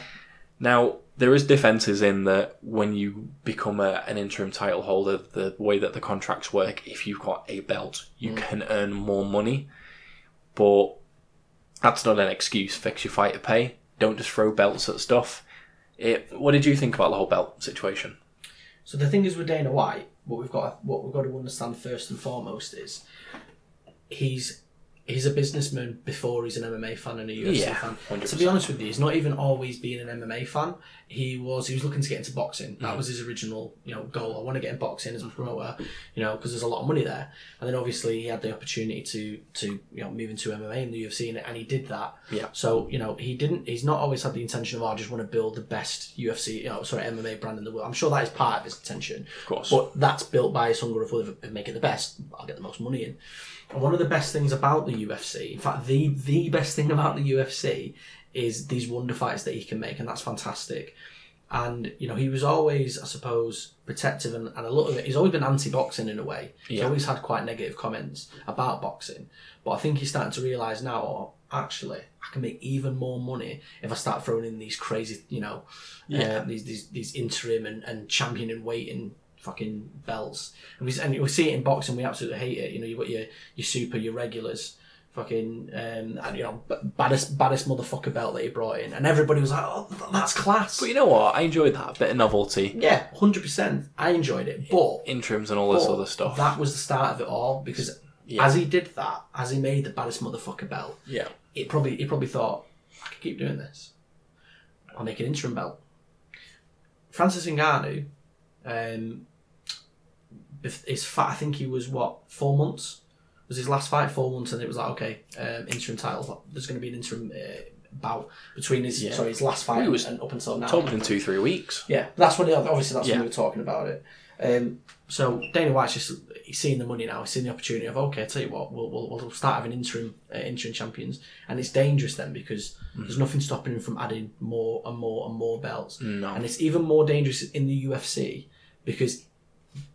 Now, there is defences in that when you become a, an interim title holder, the way that the contracts work, if you've got a belt, you mm. can earn more money. But that's not an excuse. Fix your fighter pay. Don't just throw belts at stuff. It, what did you think about the whole belt situation? So the thing is with Dana White, what we've got what we've got to understand first and foremost is he's he's a businessman before he's an MMA fan and a UFC Yeah, fan. 100%. To be honest with you, he's not even always been an MMA fan. He was he was looking to get into boxing. Mm. That was his original you know goal. I want to get in boxing as a promoter, you know, because there's a lot of money there. And then obviously he had the opportunity to to you know move into MMA and the UFC, and, and he did that. Yeah. So you know he didn't. He's not always had the intention of oh, I just want to build the best UFC, you know, sorry MMA brand in the world. I'm sure that is part of his intention. Of course. But that's built by his hunger of, of making the best. I'll get the most money in. And one of the best things about the UFC, in fact, the the best thing about the UFC is these wonder fights that he can make, and that's fantastic. And you know, he was always, I suppose, protective and, and a little bit. He's always been anti-boxing in a way. He's always had quite negative comments about boxing. But I think he's starting to realise now, oh, actually, I can make even more money if I start throwing in these crazy, you know, uh, these, these these interim and, and champion and weighting fucking belts. And we, and we see it in boxing. We absolutely hate it. You know, you've got your your super, your regulars, fucking, um, and you know, baddest baddest motherfucker belt that he brought in, and everybody was like, "Oh, that's class." But you know what? I enjoyed that bit of novelty, yeah, hundred percent. I enjoyed it, but interims, and all this other stuff. That was the start of it all because Yeah. as he did that, as he made the baddest motherfucker belt, yeah, it probably he probably thought I could keep doing this. I'll make an interim belt. Francis Ngannou, um, bef- his fight, I think he was what four months was his last fight, four months, and it was like okay, um, interim title. There's going to be an interim uh, bout between his Yeah. sorry his last fight He was and up until now. told within two, three weeks. Yeah, that's when obviously that's Yeah. when we were talking about it. Um, so Dana White's just he's seeing the money now. He's seeing the opportunity of okay, I tell you what, we'll, we'll, we'll start having interim uh, interim champions, and it's dangerous then because Mm. there's nothing stopping him from adding more and more and more belts. No. And it's even more dangerous in the UFC because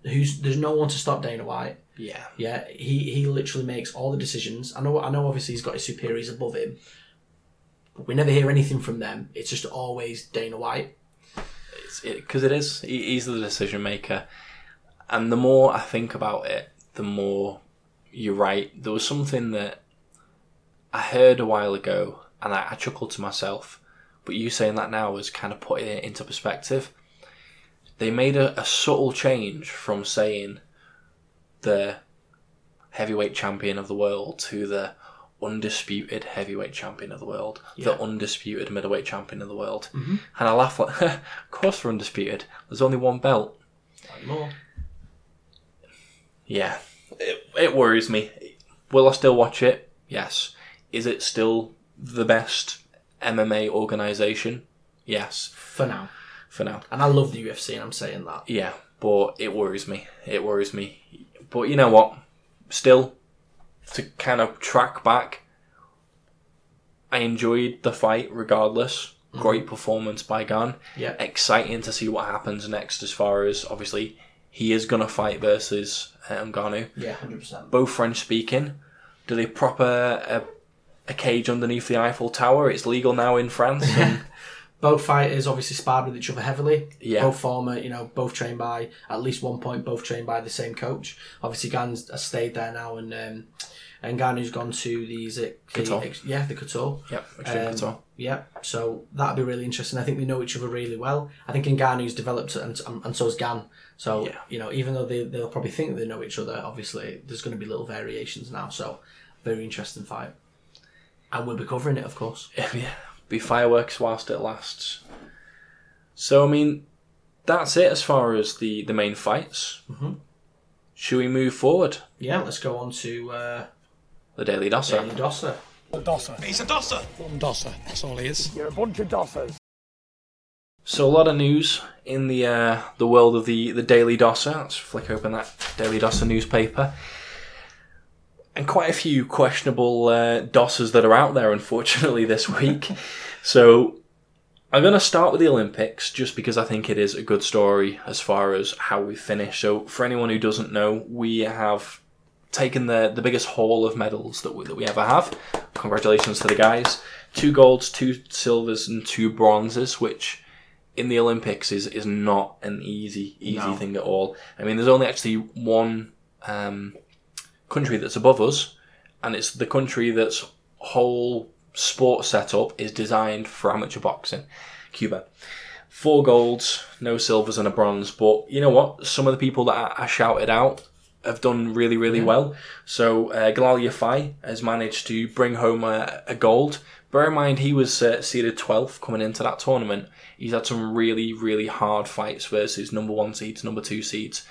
who's there's no one to stop Dana White. Yeah, Yeah, he he literally makes all the decisions. I know I know obviously he's got his superiors above him, but we never hear anything from them. It's just always Dana White. because it, is he, he's the decision maker and the more i think about it the more you're right. There was something that I heard a while ago, and I, I chuckled to myself. But you saying that now is kind of putting it into perspective. They made a, a subtle change from saying the heavyweight champion of the world to the undisputed heavyweight champion of the world, the undisputed middleweight champion of the world. Mm-hmm. And I laugh like, of course they're undisputed. There's only one belt. More. Yeah, it, it worries me. Will I still watch it? Yes. Is it still the best MMA organization? Yes, For now. For now. And I love the UFC, and I'm saying that. Yeah, but it worries me. It worries me. But you know what? Still, to kind of track back, I enjoyed the fight regardless. Great performance by Gane. Yeah. Exciting to see what happens next as far as obviously he is going to fight versus um, Ngannou. Yeah, 100%. Both French speaking. Do they proper a, a, a cage underneath the Eiffel Tower? It's legal now in France. And Both fighters obviously sparred with each other heavily. Yeah. Both former, you know, both trained by, at least one point, both trained by the same coach. Obviously, Gane's has stayed there now, and um, and Ngannou's gone to the, is it, the yeah, the Couture. yep, Extreme Um, Couture. Yeah, so that'd be really interesting. I think they know each other really well. I think Ngannou's developed, and and so has Gane. So Yeah. you know, even though they they'll probably think they know each other, obviously there's going to be little variations now. So very interesting fight, and we'll be covering it, of course. yeah, be fireworks whilst it lasts. So I mean, that's it as far as the the main fights. Mm-hmm. Should we move forward? Yeah, let's go on to uh, The Daily Dosser. Daily Dosser. Dosser. He's a dosser. One dosser. That's all he is. You're a bunch of dossers. So a lot of news in the uh, the world of the the Daily Dosser. Let's flick open that Daily Dosser newspaper. And quite a few questionable uh, dossers that are out there, unfortunately, this week. so I'm going to start with the Olympics just because I think it is a good story as far as how we finish. So for anyone who doesn't know, we have taken the, the biggest haul of medals that we, that we ever have. Congratulations to the guys. Two golds, two silvers, and two bronzes, which in the Olympics is is not an easy easy No. thing at all. I mean, there's only actually one um, country that's above us, and it's the country that's whole sport setup is designed for amateur boxing, Cuba. Four golds, no silvers, and a bronze. But you know what? Some of the people that I, I shouted out have done really, really well. So uh, Galal Yafai has managed to bring home a, a gold. Bear in mind, he was uh, seeded 12th coming into that tournament. He's had some really, really hard fights versus number one seeds, number two seeds.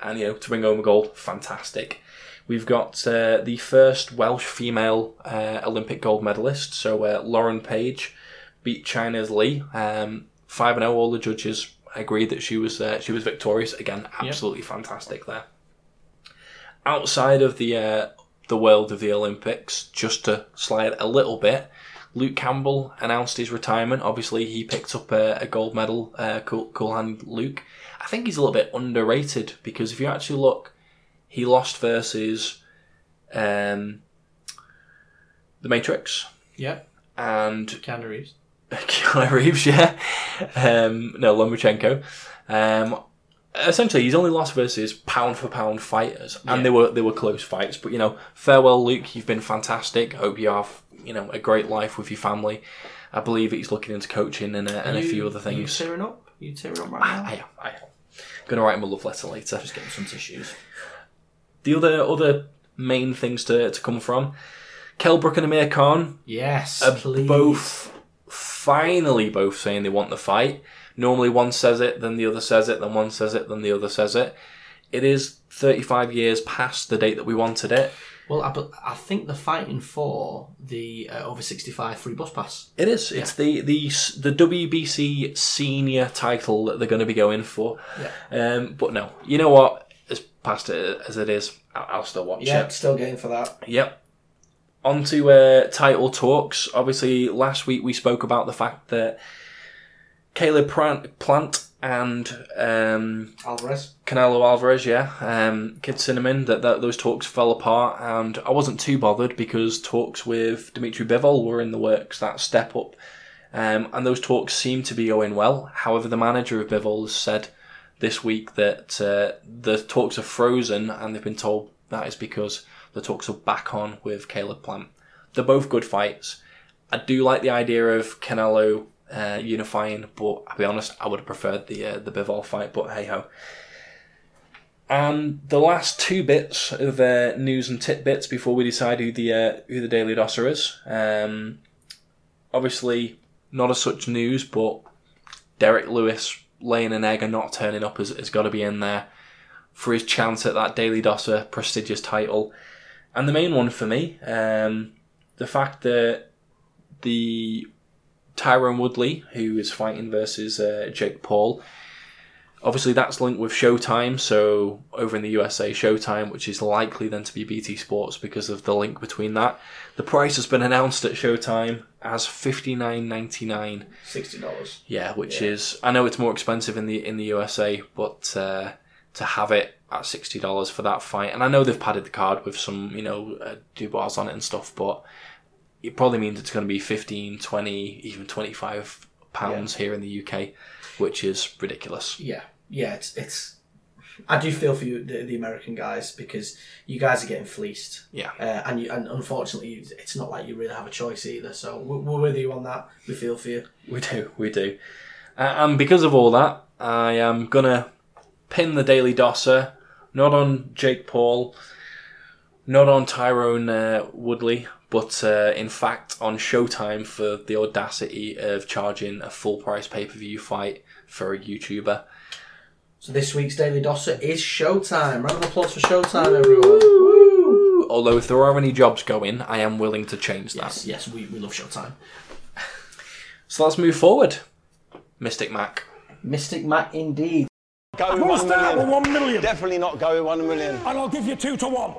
And, you know, to bring home a gold, fantastic. We've got uh, the first Welsh female uh, Olympic gold medalist. So uh, Lauren Page beat China's Lee. Um, 5 0, all the judges agreed that she was uh, she was victorious. Again, absolutely fantastic there outside of the uh, the world of the Olympics, just to slide a little bit, Luke Campbell announced his retirement. Obviously, he picked up a, a gold medal. Uh, cool, cool hand, Luke. I think he's a little bit underrated because if you actually look, he lost versus um, the Matrix Yeah, and Keanu Reeves. Keanu Reeves, yeah. Um, no, Lomachenko. Um, essentially, he's only lost versus pound for pound fighters, and Yeah. they were they were close fights. But you know, farewell, Luke. You've been fantastic. Hope you have you know a great life with your family. I believe he's looking into coaching and, uh, and a few other things. You things. tearing up? You tearing up right now? I am. I am. Gonna write him a love letter later. Just getting some tissues. The other other main things to to come from. Kell Brook and Amir Khan Yes, please. both finally both saying they want the fight. Normally one says it, then the other says it, then one says it, then the other says it. It is 35 years past the date that we wanted it. Well, I, I think they're fighting for the uh, over sixty-five free bus pass. It is. It's the, the the WBC senior title that they're going to be going for. Um, but no, you know what? As past it as it is, I'll, I'll still watch it. still going for that. Yep. On to uh, title talks. Obviously, last week we spoke about the fact that Caleb Plant, Plant and um, Alvarez. Canelo Alvarez, yeah, um, Kid Cinnamon, that, that those talks fell apart, and I wasn't too bothered because talks with Dimitri Bivol were in the works. That step up, um, and those talks seem to be going well. However, the manager of Bivol has said this week that uh, the talks are frozen, and they've been told that is because the talks are back on with Caleb Plant. They're both good fights. I do like the idea of Canelo uh, unifying, but I'll be honest, I would have preferred the uh, the Bivol fight. But hey ho. And the last two bits of uh, news and tidbits before we decide who the uh, who the Daily Dosser is. Um, obviously, not as such news, but Derrick Lewis laying an egg and not turning up has, has got to be in there for his chance at that Daily Dosser prestigious title. And the main one for me, um, the fact that the Tyron Woodley, who is fighting versus uh, Jake Paul, obviously that's linked with Showtime. So over in the USA, Showtime, which is likely then to be BT Sports because of the link between that. The price has been announced at Showtime as fifty nine ninety nine. Sixty dollars. Yeah, which is I know it's more expensive in the in the USA, but uh, to have it at sixty dollars for that fight, and I know they've padded the card with some you know uh, Dubois on it and stuff, but it probably means it's going to be 15, 20, even twenty five pounds here in the UK, which is ridiculous. Yeah, yeah. It's it's. I do feel for you, the, the American guys, because you guys are getting fleeced. Yeah. Uh, and you, and unfortunately, it's not like you really have a choice either. So we're, we're with you on that. We feel for you. We do, we do. Uh, and because of all that, I am gonna pin the Daily Dosser, not on Jake Paul, not on Tyron uh, Woodley, but uh, in fact on Showtime for the audacity of charging a full price pay per view fight for a YouTuber. So this week's Daily Dosser is Showtime. Round of applause for Showtime, everyone. Woo! Although if there are any jobs going, I am willing to change that. Yes, yes, we, we love Showtime. So let's move forward. Mystic Mac. Mystic Mac, indeed. Go with What's one that? million. One million. Definitely not go with one million. And I'll give you two to one.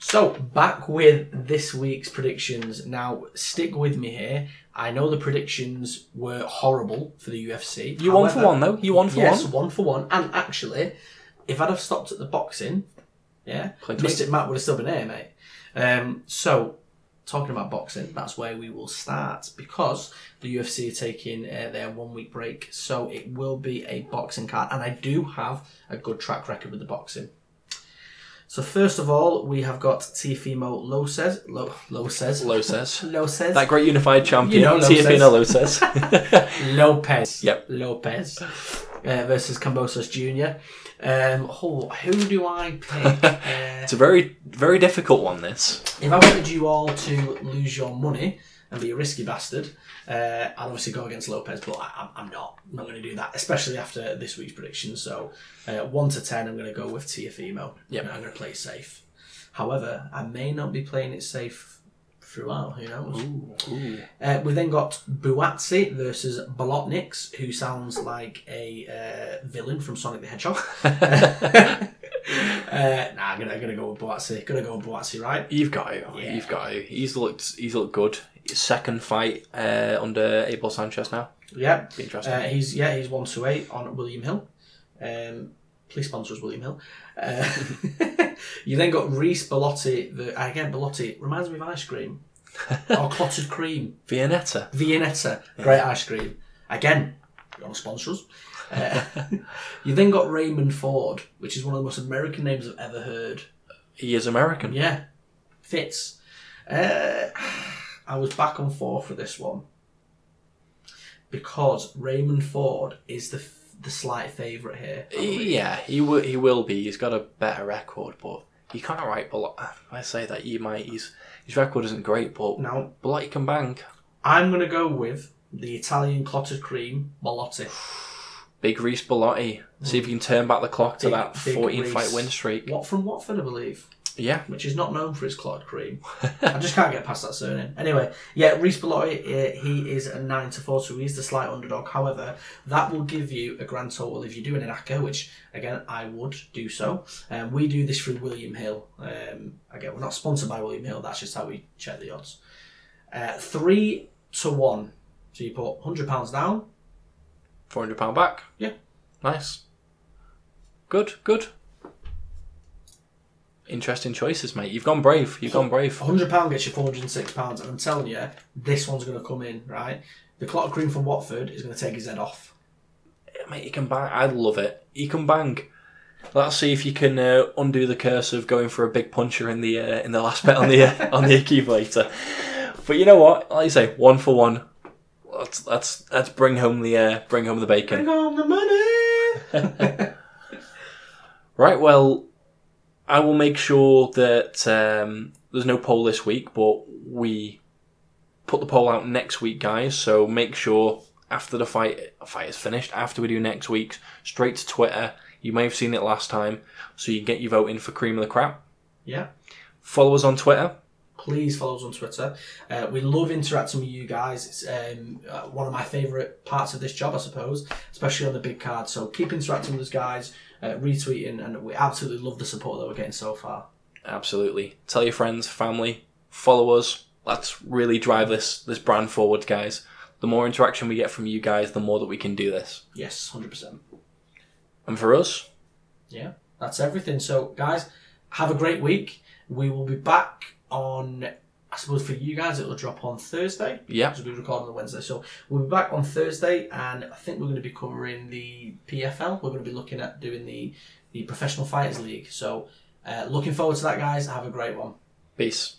So back with this week's predictions. Now stick with me here. I know the predictions were horrible for the UFC. You won for one, though. You won for one. yes, one. one for one. And actually, if I'd have stopped at the boxing, yeah, Mystic Matt would have still been here, mate. Um, so talking about boxing, that's where we will start because the UFC are taking uh, their one week break. So it will be a boxing card, and I do have a good track record with the boxing. So first of all, we have got Teofimo Lopez. Lo, Lopez. Lo says. Lopez. That great unified champion, You know Lo Teofimo Lo says. Lopez. Yep. Lopez uh, versus Kambosos Jr. Um, oh, who do I pick? uh, it's a very, very difficult one, this. if I wanted you all to lose your money and be a risky bastard, uh, I'd obviously go against Lopez, but I, I'm- I'm not. I'm not going to do that, especially after this week's predictions. So, uh, 1 to 10, I'm going to go with Teofimo. Yep. I'm going to play it safe. However, I may not be playing it safe throughout. Who knows? Uh, we then got Buatsi versus Bolotniks, who sounds like a uh, villain from Sonic the Hedgehog. uh, nah, I'm gonna, I'm gonna go with Buatsi. Gonna go with Buatsi, right? You've got to. Yeah. You've got to. He's looked. He's looked good. Second fight uh, under Abel Sanchez now. Yeah. Be interesting. Uh, he's yeah he's one to eight on William Hill. Um, please sponsor us, William Hill. Uh, you then got Reese Bellotti. The, again, Bellotti reminds me of ice cream or clotted cream. Vianetta. Viennetta, great ice cream. Again, you want to sponsor us? Uh, you then got Raymond Ford, which is one of the most American names I've ever heard. He is American. Yeah, fits. Uh, I was back and forth with this one because Raymond Ford is the the slight favourite here. Yeah, he will. He will be. He's got a better record, but he can't write. But I say that he might. He's his record isn't great, but Now but he can bang. I'm going to go with the Italian clotted cream Molotti. Big Reese Bellotti. See if you can turn back the clock to Big- that 14 fight win streak. What from Watford, I believe. Yeah. which is not known for his clotted cream. I just can't get past that surname. Anyway, yeah, Reese Bellotti, uh, he is a 9 to 4, so he's the slight underdog. However, that will give you a grand total if you're doing an ACCA, which, again, I would do so. Um, we do this through William Hill. Um, again, we're not sponsored by William Hill, that's just how we check the odds. Uh, 3 to 1. So you put £100 down. £400 back. Yeah. Nice. Good, good. Interesting choices, mate. You've gone brave. You've gone brave. £100 gets you £406, and I'm telling you, this one's going to come in, right? The clotted green from Watford is going to take his head off. Mate, he can bang. I love it. He can bang. Let's see if you can uh, undo the curse of going for a big puncher in the uh, in the last bet on the uh, on the accumulator. But you know what? Like you say, one for one. Let's let's let's bring home the uh, bring home the bacon. Bring on the money. Right, well, I will make sure that um, there's no poll this week, but we put the poll out next week, guys. So make sure after the fight fight is finished, after we do next week's, straight to Twitter. You may have seen it last time, so you can get your vote in for Cream of the Crap. yeah. Follow us on Twitter. please follow us on Twitter. Uh, we love interacting with you guys. It's um, uh, one of my favourite parts of this job, I suppose, especially on the big card. So keep interacting with us, guys, uh, retweeting, and we absolutely love the support that we're getting so far. Absolutely. Tell your friends, family, follow us. Let's really drive this this brand forward, guys. The more interaction we get from you guys, the more that we can do this. Yes, 100%. And for us, Yeah, that's everything. So, guys, have a great week. We will be back on, I suppose for you guys, it will drop on Thursday. Yeah. Because we record on the Wednesday. So, we'll be back on Thursday, and I think we're going to be covering the PFL. We're going to be looking at doing the, the Professional Fighters League. So, uh, looking forward to that, guys. Have a great one. peace.